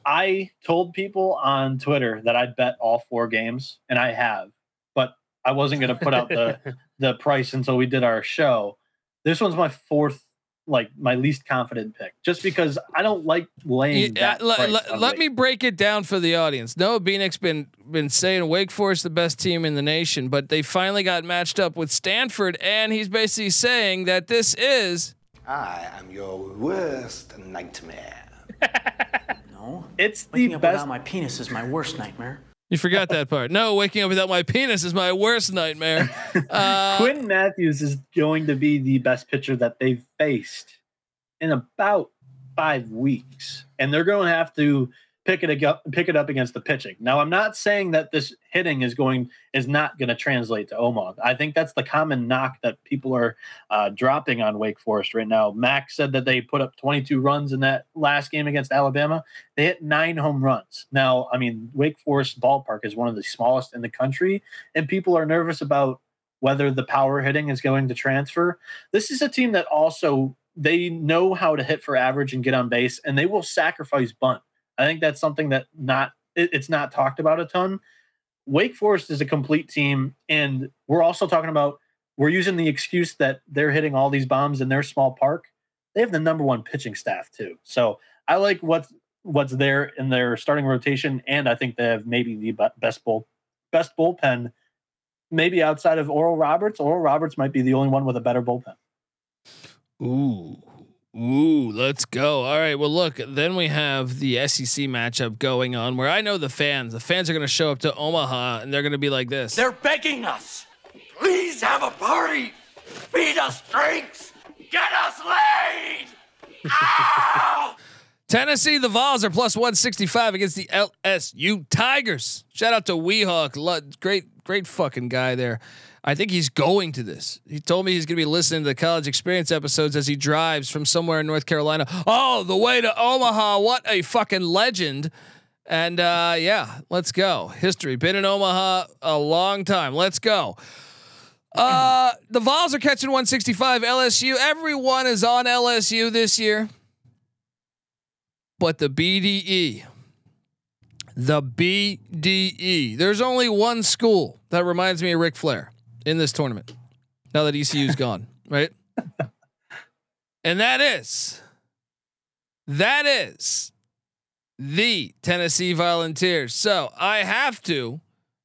I told people on Twitter that I'd bet all four games, and I have, but I wasn't going to put out the, [LAUGHS] the price until we did our show. This one's my fourth like my least confident pick, just because I don't like laying. Yeah, that le- price le- let me break it down for the audience. Noah Bieniek's been been saying Wake Forest the best team in the nation, but they finally got matched up with Stanford, and he's basically saying that this is I am your worst nightmare. [LAUGHS] No, it's waking the up best. without my penis is my worst nightmare. You forgot that part. No, waking up without my penis is my worst nightmare. [LAUGHS] Uh, Quinn Mathews is going to be the best pitcher that they've faced in about five weeks, and they're going to have to pick it up, pick it up against the pitching. Now, I'm not saying that this hitting is going is not going to translate to Omaha. I think that's the common knock that people are uh, dropping on Wake Forest right now. Max said that they put up 22 runs in that last game against Alabama. They hit nine home runs. Now, I mean, Wake Forest ballpark is one of the smallest in the country, and people are nervous about whether the power hitting is going to transfer. This is a team that also they know how to hit for average and get on base, and they will sacrifice bunt. I think that's something that not it- it's not talked about a ton. Wake Forest is a complete team, and we're also talking about we're using the excuse that they're hitting all these bombs in their small park. They have the number one pitching staff too, so I like what's what's there in their starting rotation, and I think they have maybe the best bull best bullpen, maybe outside of Oral Roberts. Oral Roberts might be the only one with a better bullpen. Ooh. Ooh, let's go. All right. Well, look, then we have the SEC matchup going on where I know the fans, the fans are going to show up to Omaha and they're going to be like this. They're begging us. Please have a party. Feed us drinks. Get us laid. [LAUGHS] Tennessee, the Vols are plus 165 against the LSU Tigers. Shout out to Weehawk. Great, great fucking guy there. I think he's going to this. He told me he's going to be listening to the college experience episodes as he drives from somewhere in North Carolina. Oh, the way to Omaha. What a fucking legend. And uh, yeah, let's go. History. Been in Omaha a long time. Let's go. Uh, the Vols are catching 165. LSU. Everyone is on LSU this year but the BDE, the BDE. There's only one school that reminds me of Ric Flair in this tournament. Now that ECU's gone, [LAUGHS] right? And that is, that is the Tennessee Volunteers. So I have to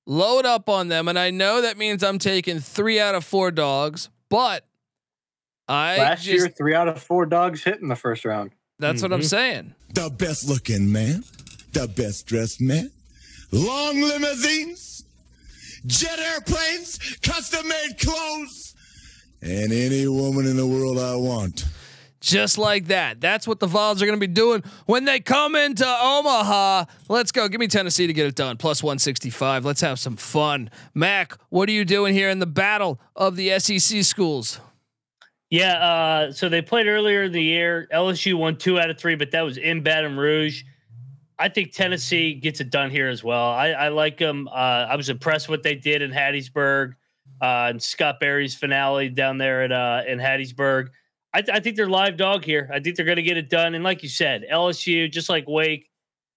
load up on them, and I know that means I'm taking three out of four dogs, but I Last just, year, three out of four dogs hit in the first round. That's what I'm mm-hmm. saying. The best looking man, the best dressed man, long limousines, jet airplanes, custom made clothes, and any woman in the world I want. just like that. That's what the Vols are going to be doing when they come into Omaha. Let's go. Give me Tennessee to get it done. Plus 165. Let's have some fun. Mac, what are you doing here in the battle of the SEC schools? Yeah, uh, so they played earlier in the year. LSU won two out of three, but that was in Baton Rouge. I think Tennessee gets it done here as well. I, I like them. Uh, I was impressed what they did in Hattiesburg uh, and Scott Berry's finale down there at uh, in Hattiesburg. I, th- I think they're live dog here. I think they're going to get it done. And like you said, LSU, just like Wake,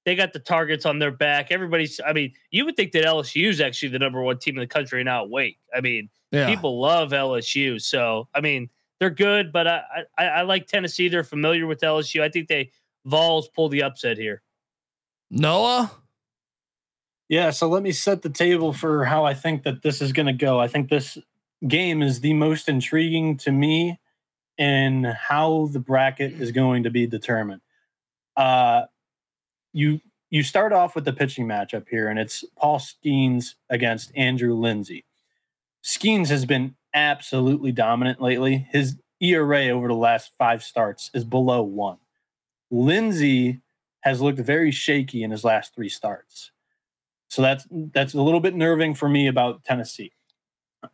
they got the targets on their back. Everybody's. I mean, you would think that LSU is actually the number one team in the country, not Wake. I mean, Yeah. people love LSU. So I mean, they're good, but I, I I like Tennessee. They're familiar with LSU. I think they Vols pull the upset here. Noah? Yeah, so let me set the table for how I think that this is going to go. I think this game is the most intriguing to me in how the bracket is going to be determined. Uh, you you start off with the pitching matchup here, and it's Paul Skenes against Andrew Lindsey. Skenes has been absolutely dominant lately. His ERA over the last five starts is below one. Lindsey has looked very shaky in his last three starts. So that's that's a little bit nerving for me about Tennessee.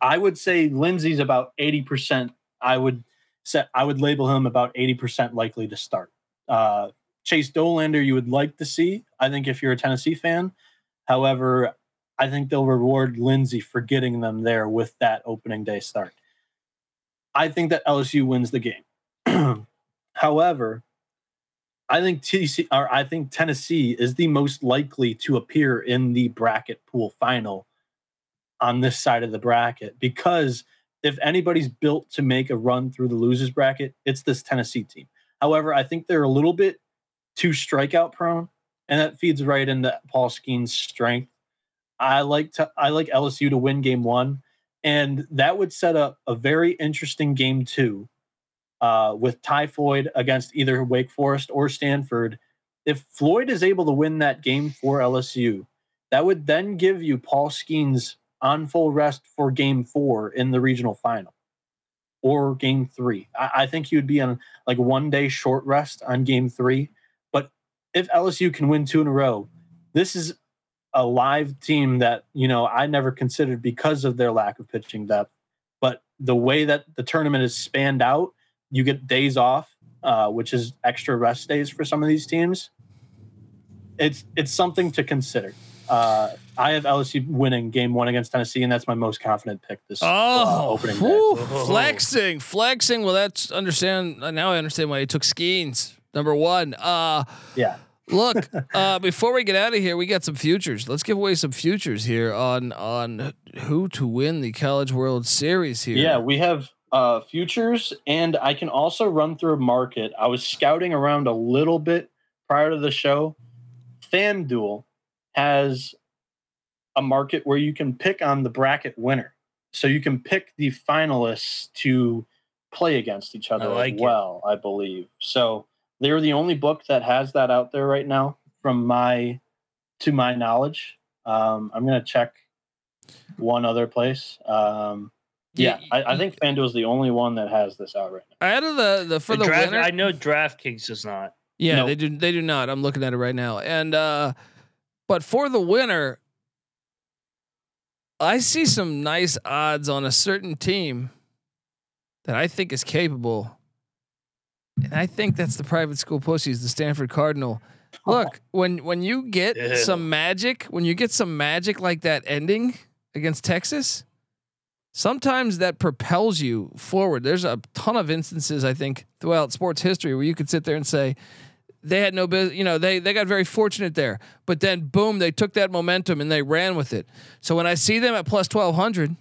I would say Lindsey's about 80%. I would set I would label him about 80% likely to start. Uh, Chase Dollander, you would like to see, I think, if you're a Tennessee fan. However, I think they'll reward Lindsey for getting them there with that opening day start. I think that LSU wins the game. [CLEARS THROAT] However, I think TC or I think Tennessee is the most likely to appear in the bracket pool final on this side of the bracket because if anybody's built to make a run through the losers bracket, it's this Tennessee team. However, I think they're a little bit too strikeout prone, and that feeds right into Paul Skenes's strength. I like to I like LSU to win game one, and that would set up a very interesting game two uh, with Ty Floyd against either Wake Forest or Stanford. If Floyd is able to win that game for LSU, that would then give you Paul Skenes on full rest for game four in the regional final or game three. I, I think he would be on like one day short rest on game three. But if LSU can win two in a row, this is a live team that, you know, I never considered because of their lack of pitching depth. But the way that the tournament is spanned out, you get days off, uh, which is extra rest days for some of these teams. It's it's something to consider. Uh, I have LSU winning game one against Tennessee, and that's my most confident pick this uh, Oh, opening day. whew, flexing, flexing. Well, that's understand. uh, Now I understand why he took Skenes. Number one. Uh, yeah. Look, [LAUGHS] uh, before we get out of here, we got some futures. Let's give away some futures here on on who to win the College World Series here. Yeah, we have uh, futures, and I can also run through a market. I was scouting around a little bit prior to the show. FanDuel has a market where you can pick on the bracket winner. So you can pick the finalists to play against each other like as it. well, I believe. So they're the only book that has that out there right now from my to my knowledge. Um, I'm gonna check one other place. Um, yeah, Yeah, I, I think FanDuel is the only one that has this out right now. Out of the the for The the, draft, winner, I know DraftKings does not. Yeah, No. they do. They do not. I'm looking at it right now, and uh, but for the winner, I see some nice odds on a certain team that I think is capable, and I think that's the private school pussies, the Stanford Cardinal. [LAUGHS] Look, when when you get Ew. some magic, when you get some magic like that ending against Texas, sometimes that propels you forward. There's a ton of instances I think throughout sports history where you could sit there and say they had no business, you know, they they got very fortunate there. But then boom, they took that momentum and they ran with it. So when I see them at plus 1200,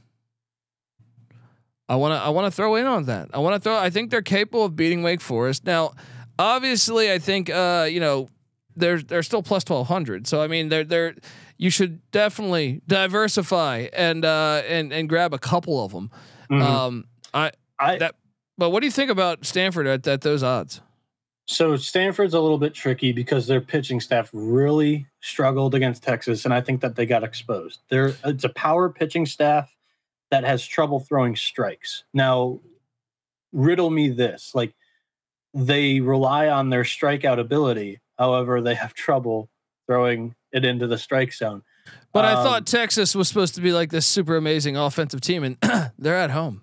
I want to I want to throw in on that. I want to throw I think they're capable of beating Wake Forest. Now, obviously I think uh, you know, they're they're still plus 1200. So I mean, they're they're you should definitely diversify and uh and and grab a couple of them. Mhm. Um I I that but what do you think about Stanford at, at those odds? So Stanford's a little bit tricky because their pitching staff really struggled against Texas, and I think that they got exposed. There, it's a power pitching staff that has trouble throwing strikes. Now, riddle me this: like they rely on their strikeout ability, however, they have trouble throwing it into the strike zone. But I Um, thought Texas was supposed to be like this super amazing offensive team, and [CLEARS THROAT] they're at home.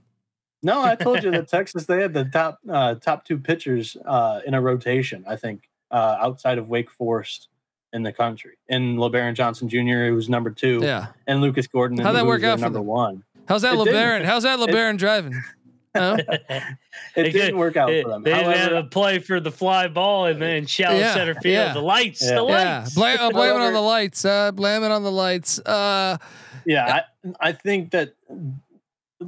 No, I told you that [LAUGHS] Texas they had the top uh, top two pitchers uh, in a rotation. I think uh, outside of Wake Forest in the country, and Lebarron Johnson Jr. who was number two, Yeah. and Lucas Gordon. How'd that work out for number them? one? How's that It didn't. LeBaron? How's that It- LeBaron driving? Huh? [LAUGHS] It didn't work out They, for them. they had to play for the fly ball and then shallow Yeah, center field. yeah. The lights, Yeah. the yeah, lights. blame, uh, blame it on the lights. Uh, blame it on the lights. Uh, yeah, I, I think that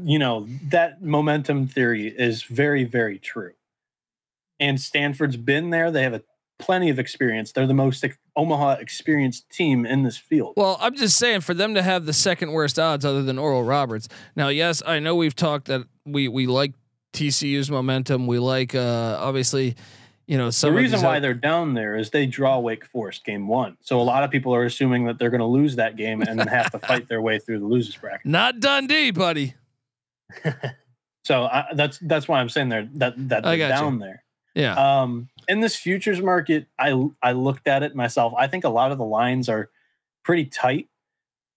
you know that momentum theory is very very true. And Stanford's been there. They have a plenty of experience. They're the most ex- Omaha experienced team in this field. well, I'm just saying for them to have the second worst odds, other than Oral Roberts. Now, yes, I know we've talked that we we like TCU's momentum. We like uh, obviously, you know, some the reason why oth- they're down there is they draw Wake Forest game one. So a lot of people are assuming that they're going to lose that game and then have to [LAUGHS] fight their way through the losers bracket. not Dundee, buddy. [LAUGHS] So I, that's that's why I'm saying they're that that they're got you. down there. Yeah. Um, in this futures market, I I looked at it myself. I think a lot of the lines are pretty tight.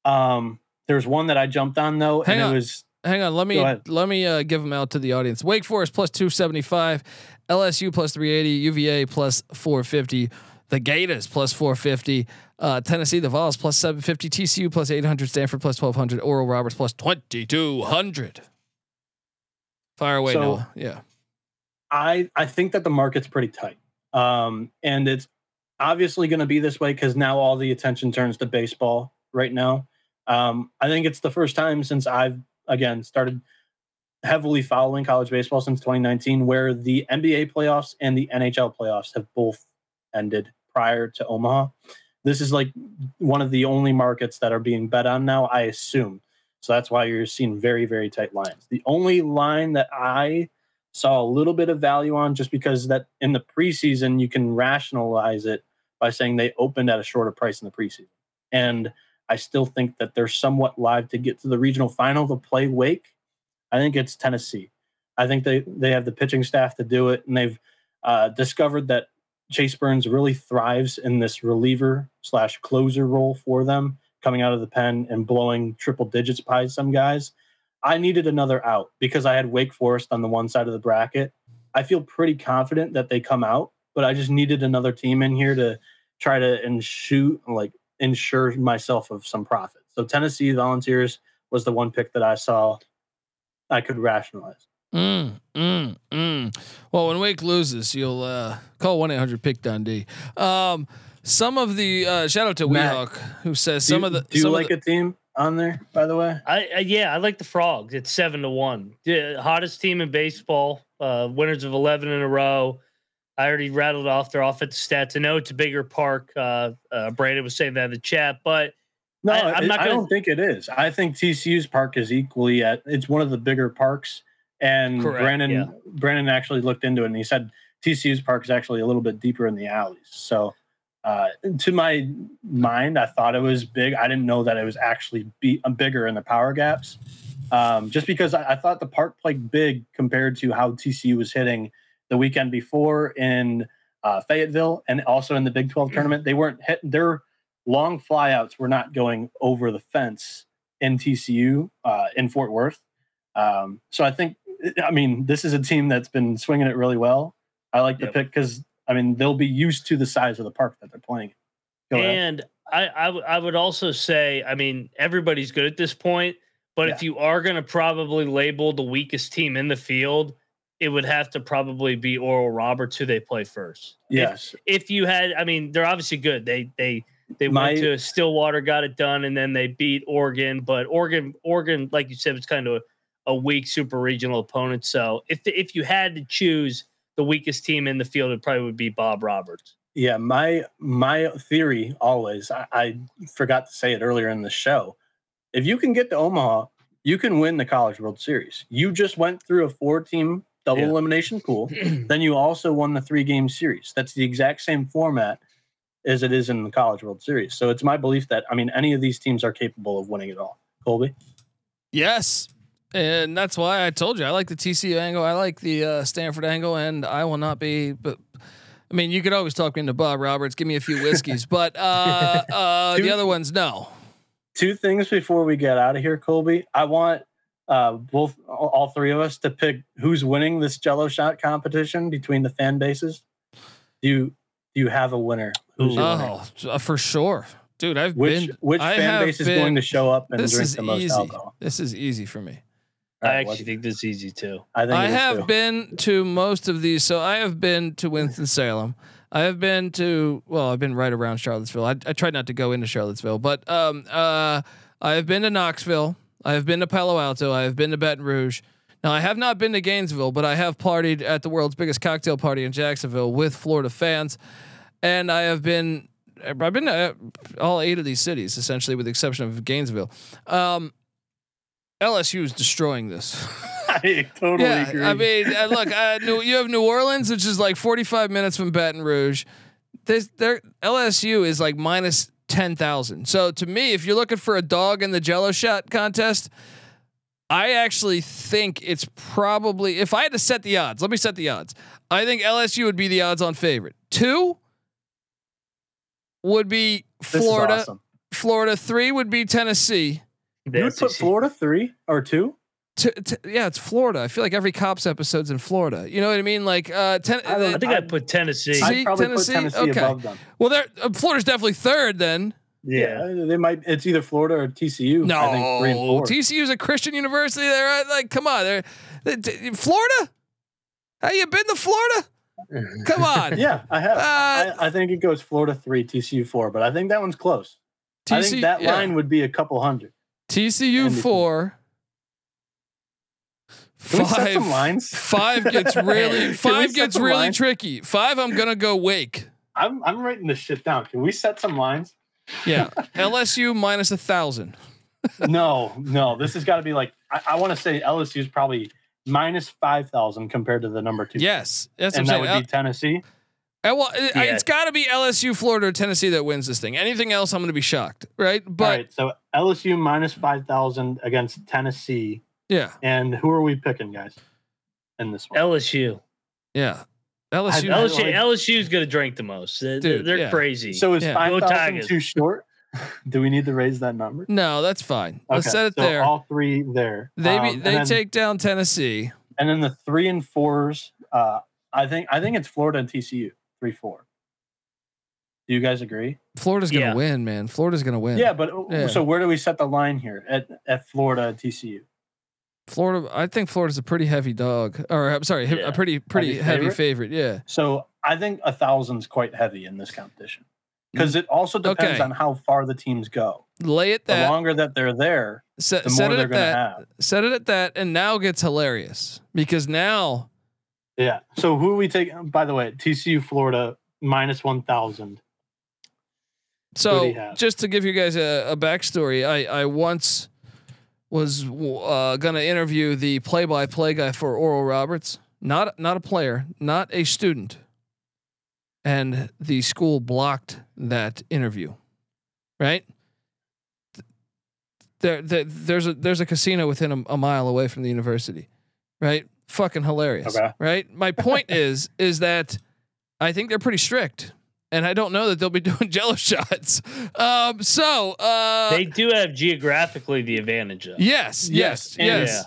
Um, there's one that I jumped on though, Hang and on. it was Hang on, let me let me uh, give them out to the audience. Wake Forest plus two seventy five, LSU plus three eighty, UVA plus four fifty, the Gators plus four fifty, uh, Tennessee the Vols plus seven fifty, TCU plus eight hundred, Stanford plus twelve hundred, Oral Roberts plus twenty two hundred. Fire away, So- Noah. Yeah. I I think that the market's pretty tight. Um, and it's obviously going to be this way because now all the attention turns to baseball right now. Um, I think it's the first time since I've again started heavily following college baseball since 2019, where the NBA playoffs and the NHL playoffs have both ended prior to Omaha. This is like one of the only markets that are being bet on now, I assume. So that's why you're seeing very, very tight lines. The only line that I saw a little bit of value on, just because that in the preseason, you can rationalize it by saying they opened at a shorter price in the preseason. And I still think that they're somewhat live to get to the regional final to play Wake. I think it's Tennessee. I think they they have the pitching staff to do it, and they've uh, discovered that Chase Burns really thrives in this reliever slash closer role for them, coming out of the pen and blowing triple digits by some guys. I needed another out because I had Wake Forest on the one side of the bracket. I feel pretty confident that they come out, but I just needed another team in here to try to ensure like ensure myself of some profit. So Tennessee Volunteers was the one pick that I saw I could rationalize. Mm, mm, mm. Well, when Wake loses, you'll uh, call one eight hundred pick Dundee. Um, some of the uh, shout out to Matt, Weehawk who says some you, of the do you like the- a team on there, by the way? I, I yeah, I like the Frogs. It's seven to one. Yeah, hottest team in baseball. Uh, winners of eleven in a row. I already rattled off their offensive stats. I know it's a bigger park. Uh, uh, Brandon was saying that in the chat, but No, I- I, I'm not I gonna- don't think it is. I think TCU's park is equally at. It's one of the bigger parks, and Correct, Brandon yeah. Brandon actually looked into it, and he said TCU's park is actually a little bit deeper in the alleys. So, uh, to my mind, I thought it was big. I didn't know that it was actually be, uh, bigger in the power gaps, um, just because I, I thought the park played big compared to how TCU was hitting the weekend before in uh, Fayetteville and also in the Big 12 tournament. They weren't hit their long flyouts were not going over the fence in TCU uh, in Fort Worth. Um, so I think, I mean, this is a team that's been swinging it really well. I like the Yep. pick because I mean they'll be used to the size of the park that they're playing. in. Go ahead. and I, I w- I would also say, I mean, everybody's good at this point, but if you are going to probably label the weakest team in the field, it would have to probably be Oral Roberts who they play first. If- Yes. If, you had, I mean, they're obviously good. They they they My- went to Stillwater, got it done, and then they beat Oregon. But Oregon, Oregon, like you said, was kind of a, a weak super regional opponent. So if if you had to choose the weakest team in the field, it probably would be Bob Roberts. Yeah, my my theory always. I, I forgot to say it earlier in the show. If you can get to Omaha, you can win the College World Series. You just went through a four-team double Yeah. elimination pool. [CLEARS THROAT] then you also won the three-game series. That's the exact same format as it is in the College World Series. So it's my belief that I mean any of these teams are capable of winning it all. Colby. Yes. And that's why I told you I like the TCU angle. I like the uh, Stanford angle, and I will not be. But I mean, you could always talk me into Bob Roberts. Give me a few whiskeys, [LAUGHS] but uh, uh, the other ones, no. two things before we get out of here, Colby. I want uh, both all all three of us to pick who's winning this Jello shot competition between the fan bases. Do you do you have a winner? Who's your winner? Oh, uh, for sure, dude. I've Which been. which I fan have base is been- going to show up and drink is the most easy. alcohol? This is easy for me. All I right, actually think this is easy too. I think I have too. been to most of these. So I have been to Winston Salem. I have been to well, I've been right around Charlottesville. I, I tried not to go into Charlottesville, but um, uh, I have been to Knoxville. I have been to Palo Alto. I have been to Baton Rouge. Now I have not been to Gainesville, but I have partied at the world's biggest cocktail party in Jacksonville with Florida fans, and I have been. I've been to uh, all eight of these cities, essentially, with the exception of Gainesville. Um, LSU is destroying this. [LAUGHS] I totally yeah, agree. I mean, uh, look, uh, New, you have New Orleans, which is like 45 minutes from Baton Rouge. This, their LSU is like minus 10,000. So to me, if you're looking for a dog in the Jello shot contest, I actually think it's probably if I had to set the odds. Let me set the odds. I think LSU would be the odds-on favorite. Two would be This is Florida. awesome. Florida. Three would be Tennessee. You would put Florida three or two? T- t- yeah, it's Florida. I feel like every cops episode's in Florida. You know what I mean? Like, uh, ten- I think I'd put Tennessee. See, Tennessee? put Tennessee Okay. above them. Well, they're uh, Florida's definitely third. Then Yeah. they might. It's either Florida or TCU. no, I think three and four. TCU's a Christian university. They're uh, like, come on, they're, they t- Florida. Have you been to Florida? [LAUGHS] Come on. yeah, I have. Uh, I, I think it goes Florida three, TCU four, but I think that one's close. I think that yeah. line would be a couple hundred. TCU four. Can we set Five? Five gets [LAUGHS] really five gets really lines? tricky. Five, I'm gonna go Wake. I'm I'm writing this shit down. Can we set some lines? Yeah, [LAUGHS] LSU minus a thousand. no, no. This has got to be like I, I want to say LSU is probably minus five thousand compared to the number two. Yes, that's and that I'm would be Tennessee. Well, it- Yeah. it's got to be LSU, Florida, or Tennessee that wins this thing. Anything else, I'm going to be shocked, right? But All right, so LSU minus five thousand against Tennessee. yeah, And who are we picking, guys? In this one, LSU. yeah, LSU. I- LSU LSU's gonna drink the most. They're, Dude, they're yeah. crazy. So is Yeah. five Go thousand Tigers. too short? [LAUGHS] Do we need to raise that number? no, that's fine. Let's Okay, set it so there. All three there. they be, Um, they then- take down Tennessee. and then the three and fours. Uh, I think I think it's Florida and TCU three four. Do you guys agree? Florida's going to Yeah. win, man. Florida's going to win. Yeah, but uh, Yeah. so where do we set the line here at at Florida TCU? Florida. I think Florida's a pretty heavy dog, or I'm sorry, Yeah. a pretty pretty Heavy heavy, favorite? favorite. Yeah. So I think a thousand's quite heavy in this competition mm. because it also depends Okay. on how far the teams go. Lay it The that. longer that they're there, set, the set more it they're at going to that. have. Set it at that, and now gets hilarious because now Yeah. So who are we taking? By the way, TCU Florida minus one thousand. So just to give you guys a, a backstory, I I once was uh, gonna interview the play-by-play guy for Oral Roberts, not not a player, not a student, and the school blocked that interview. Right. There, there there's a there's a casino within a, a mile away from the university, right? Fucking hilarious, Okay. right? My point [LAUGHS] is is that I think they're pretty strict, and I don't know that they'll be [LAUGHS] doing Jello shots. Um, so uh, they do have geographically the advantage. Though. yes, yes, and yes.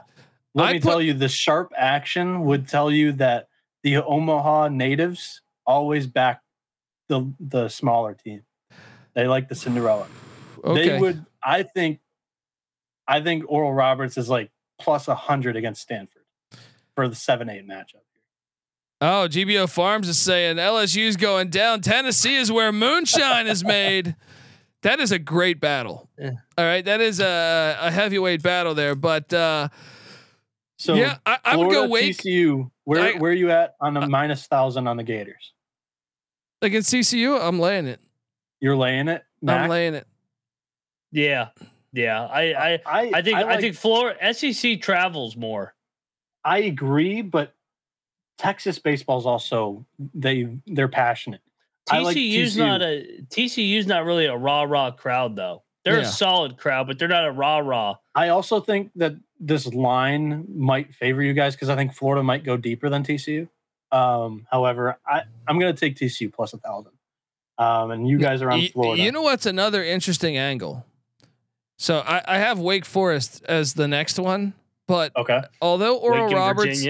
Let I me put- tell you, the sharp action would tell you that the Omaha natives always back the the smaller team. They like the Cinderella. Okay. They would. I think. I think Oral Roberts is like plus a hundred against Stanford for the seven eight matchup. Oh, GBO Farms is saying LSU's going down. Tennessee is where moonshine is made. [LAUGHS] That is a great battle. Yeah. All right, that is a, a heavyweight battle there. But uh, So yeah, I, I would go Florida, Wake TCU. Where I- where are you at on the minus thousand on the Gators? against CCU. I'm laying it. You're laying it. Mac? I'm laying it. Yeah, yeah. I I I I think I, like- think Florida SEC travels more. I agree, but Texas baseball's also they they're passionate. I like TCU's TCU. not a TCU's not really a rah rah crowd though. They're Yeah. a solid crowd, but they're not a rah rah. I also think that this line might favor you guys because I think Florida might go deeper than TCU. Um, however, I I'm gonna take TCU plus a thousand. Um, and you guys are on Florida. You know what's another interesting angle? So I, I have Wake Forest as the next one, but okay, although Oral Wake in Roberts,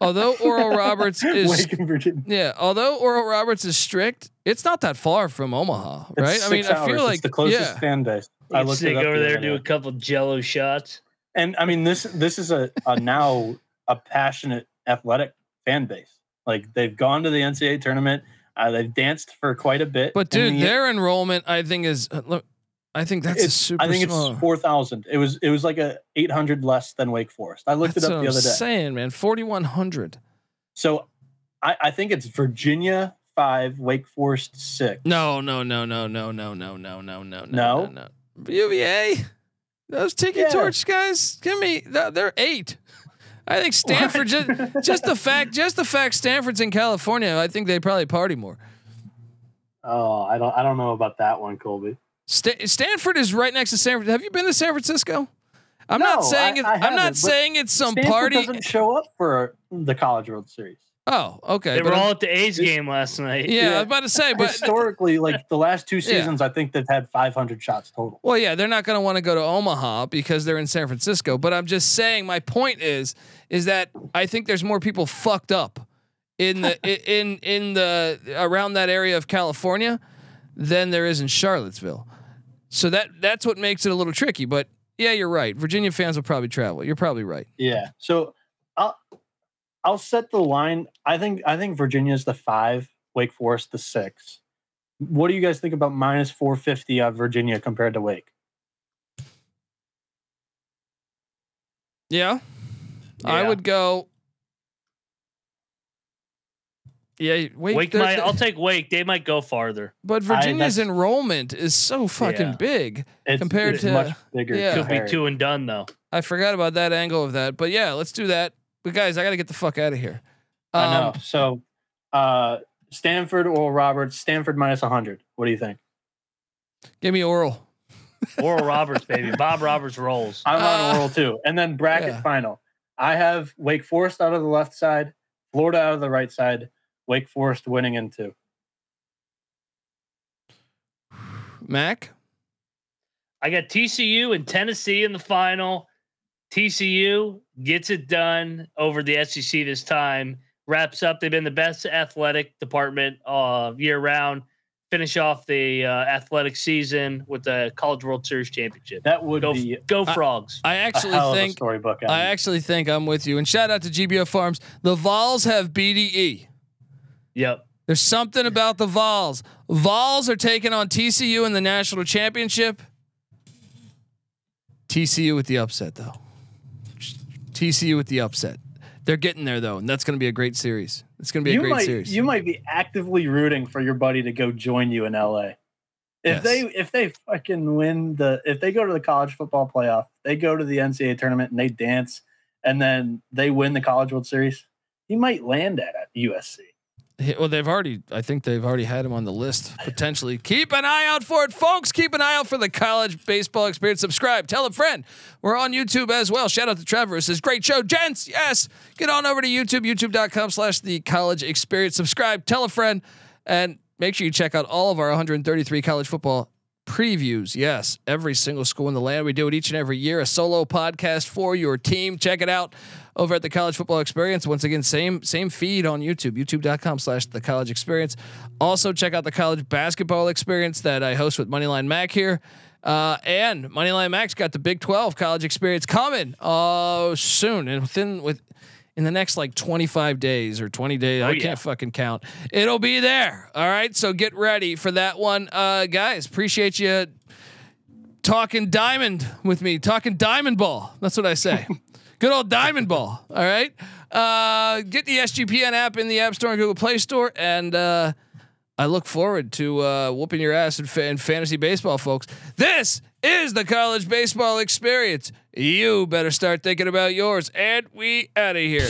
although Oral [LAUGHS] Roberts is Wake in Virginia. Yeah, although Oral Roberts is strict, it's not that far from Omaha, It's right? I mean, six I feel like it's the closest yeah. fan base. I I looked sneak it up over there, other do a couple Jello shots. and I mean this this is a, a now a passionate athletic fan base. Like they've gone to the NCAA tournament. Uh, they've danced for quite a bit. But dude, the- their enrollment, I think is. uh, look, I think that's a it's, super I think small. it's four thousand. It was it was like a eight hundred less than Wake Forest. I looked That's it up the other day. saying, man. Forty one hundred. So I, I think it's Virginia five, Wake Forest six. No, no, no, no, no, no, no, no, no, no, no, No? no, no. UVA, those tiki Yeah. torch guys. Give me. They're eight. I think Stanford just just the fact just the fact Stanford's in California. I think they probably party more. Oh, I don't I don't know about that one, Colby. Sta- Stanford is right next to San. Fran- Have you been to San Francisco? I'm No, not saying I- it. I I'm not saying it's some Stanford party. doesn't show up for the College World Series. Oh, okay. They but were I'm- all at the A's game last night. yeah, I was about to say, but Historically, like the last two Yeah. seasons, I think they've had 500 shots total. well, yeah, they're not going to want to go to Omaha because they're in San Francisco. But I'm just saying, my point is, is that I think there's more people fucked up in the [LAUGHS] in in the around that area of California than there is in Charlottesville. So that that's what makes it a little tricky. But yeah, you're right. Virginia fans will probably travel. You're probably right. Yeah. So I'll I'll set the line. I think I think Virginia's the five, Wake Forest the six. What do you guys think about minus 450 on Virginia compared to Wake? Yeah, I would go. Yeah, Wake. Wake might. I'll take Wake. They might go farther. but Virginia's that's- enrollment is so fucking Yeah. big It's, compared it's to. much bigger. yeah. Could be two and done though. I forgot about that angle of that, but yeah, let's do that. But guys, I got to get the fuck out of here. I know. Um, So, uh, Stanford or Roberts? Stanford minus 100. What do you think? Give me oral. Oral [LAUGHS] Roberts, baby. Bob Roberts rolls. I'm Uh, on oral too. And then bracket yeah. final. I have Wake Forest out of the left side, Florida out of the right side. Wake Forest winning in two. [SIGHS] Mac. I got TCU and Tennessee in the final. TCU gets it done over the SEC this time. Wraps up. They've been the best athletic department uh, year round. Finish off the uh, athletic season with the College World Series championship. That would Go, be go I- frogs. Actually hell of a think storybook. I Adam. actually think I'm with you. And shout out to GBO Farms. The Vols have BDE. Yep. There's something about the Vols. Vols are taking on TCU in the national championship. TCU with the upset, though. TCU with the upset. They're getting there though, and that's going to be a great series. It's going to be a you great might series. you might be actively rooting for your buddy to go join you in LA. If Yes. they if they fucking win the if they go to the college football playoff, they go to the NCAA tournament and they dance, and then they win the College World Series, he might land at at USC. Well, they've already. I think they've already had him on the list potentially. Keep an eye out for it, folks. Keep an eye out for the college baseball experience. Subscribe. Tell a friend. We're on YouTube as well. Shout out to Trevor. Says great show, gents. Yes, get on over to YouTube. YouTube.com/slash the college experience. Subscribe. Tell a friend, and make sure you check out all of our 133 college football previews. Yes, every single school in the land. We do it each and every year. A solo podcast for your team. Check it out over at the college football experience. Once again, same same feed on YouTube, youtube.com slash the college experience. Also check out the college basketball experience that I host with Moneyline Mac here. Uh, and Moneyline Mac's got the Big 12 college experience coming uh soon and within with in the next like 25 days or 20 days. I yeah. can't fucking count. It'll be there. All right. So get ready for that one. Uh guys, appreciate you talking diamond with me, talking diamond ball. That's what I say. [LAUGHS] Good old diamond ball. [LAUGHS] All right. Uh, get the SGPN app in the App Store and Google Play Store. And uh, I look forward to uh, whooping your ass in, fa- in fantasy baseball, folks. This is the college baseball experience. You better start thinking about yours. And we out of here.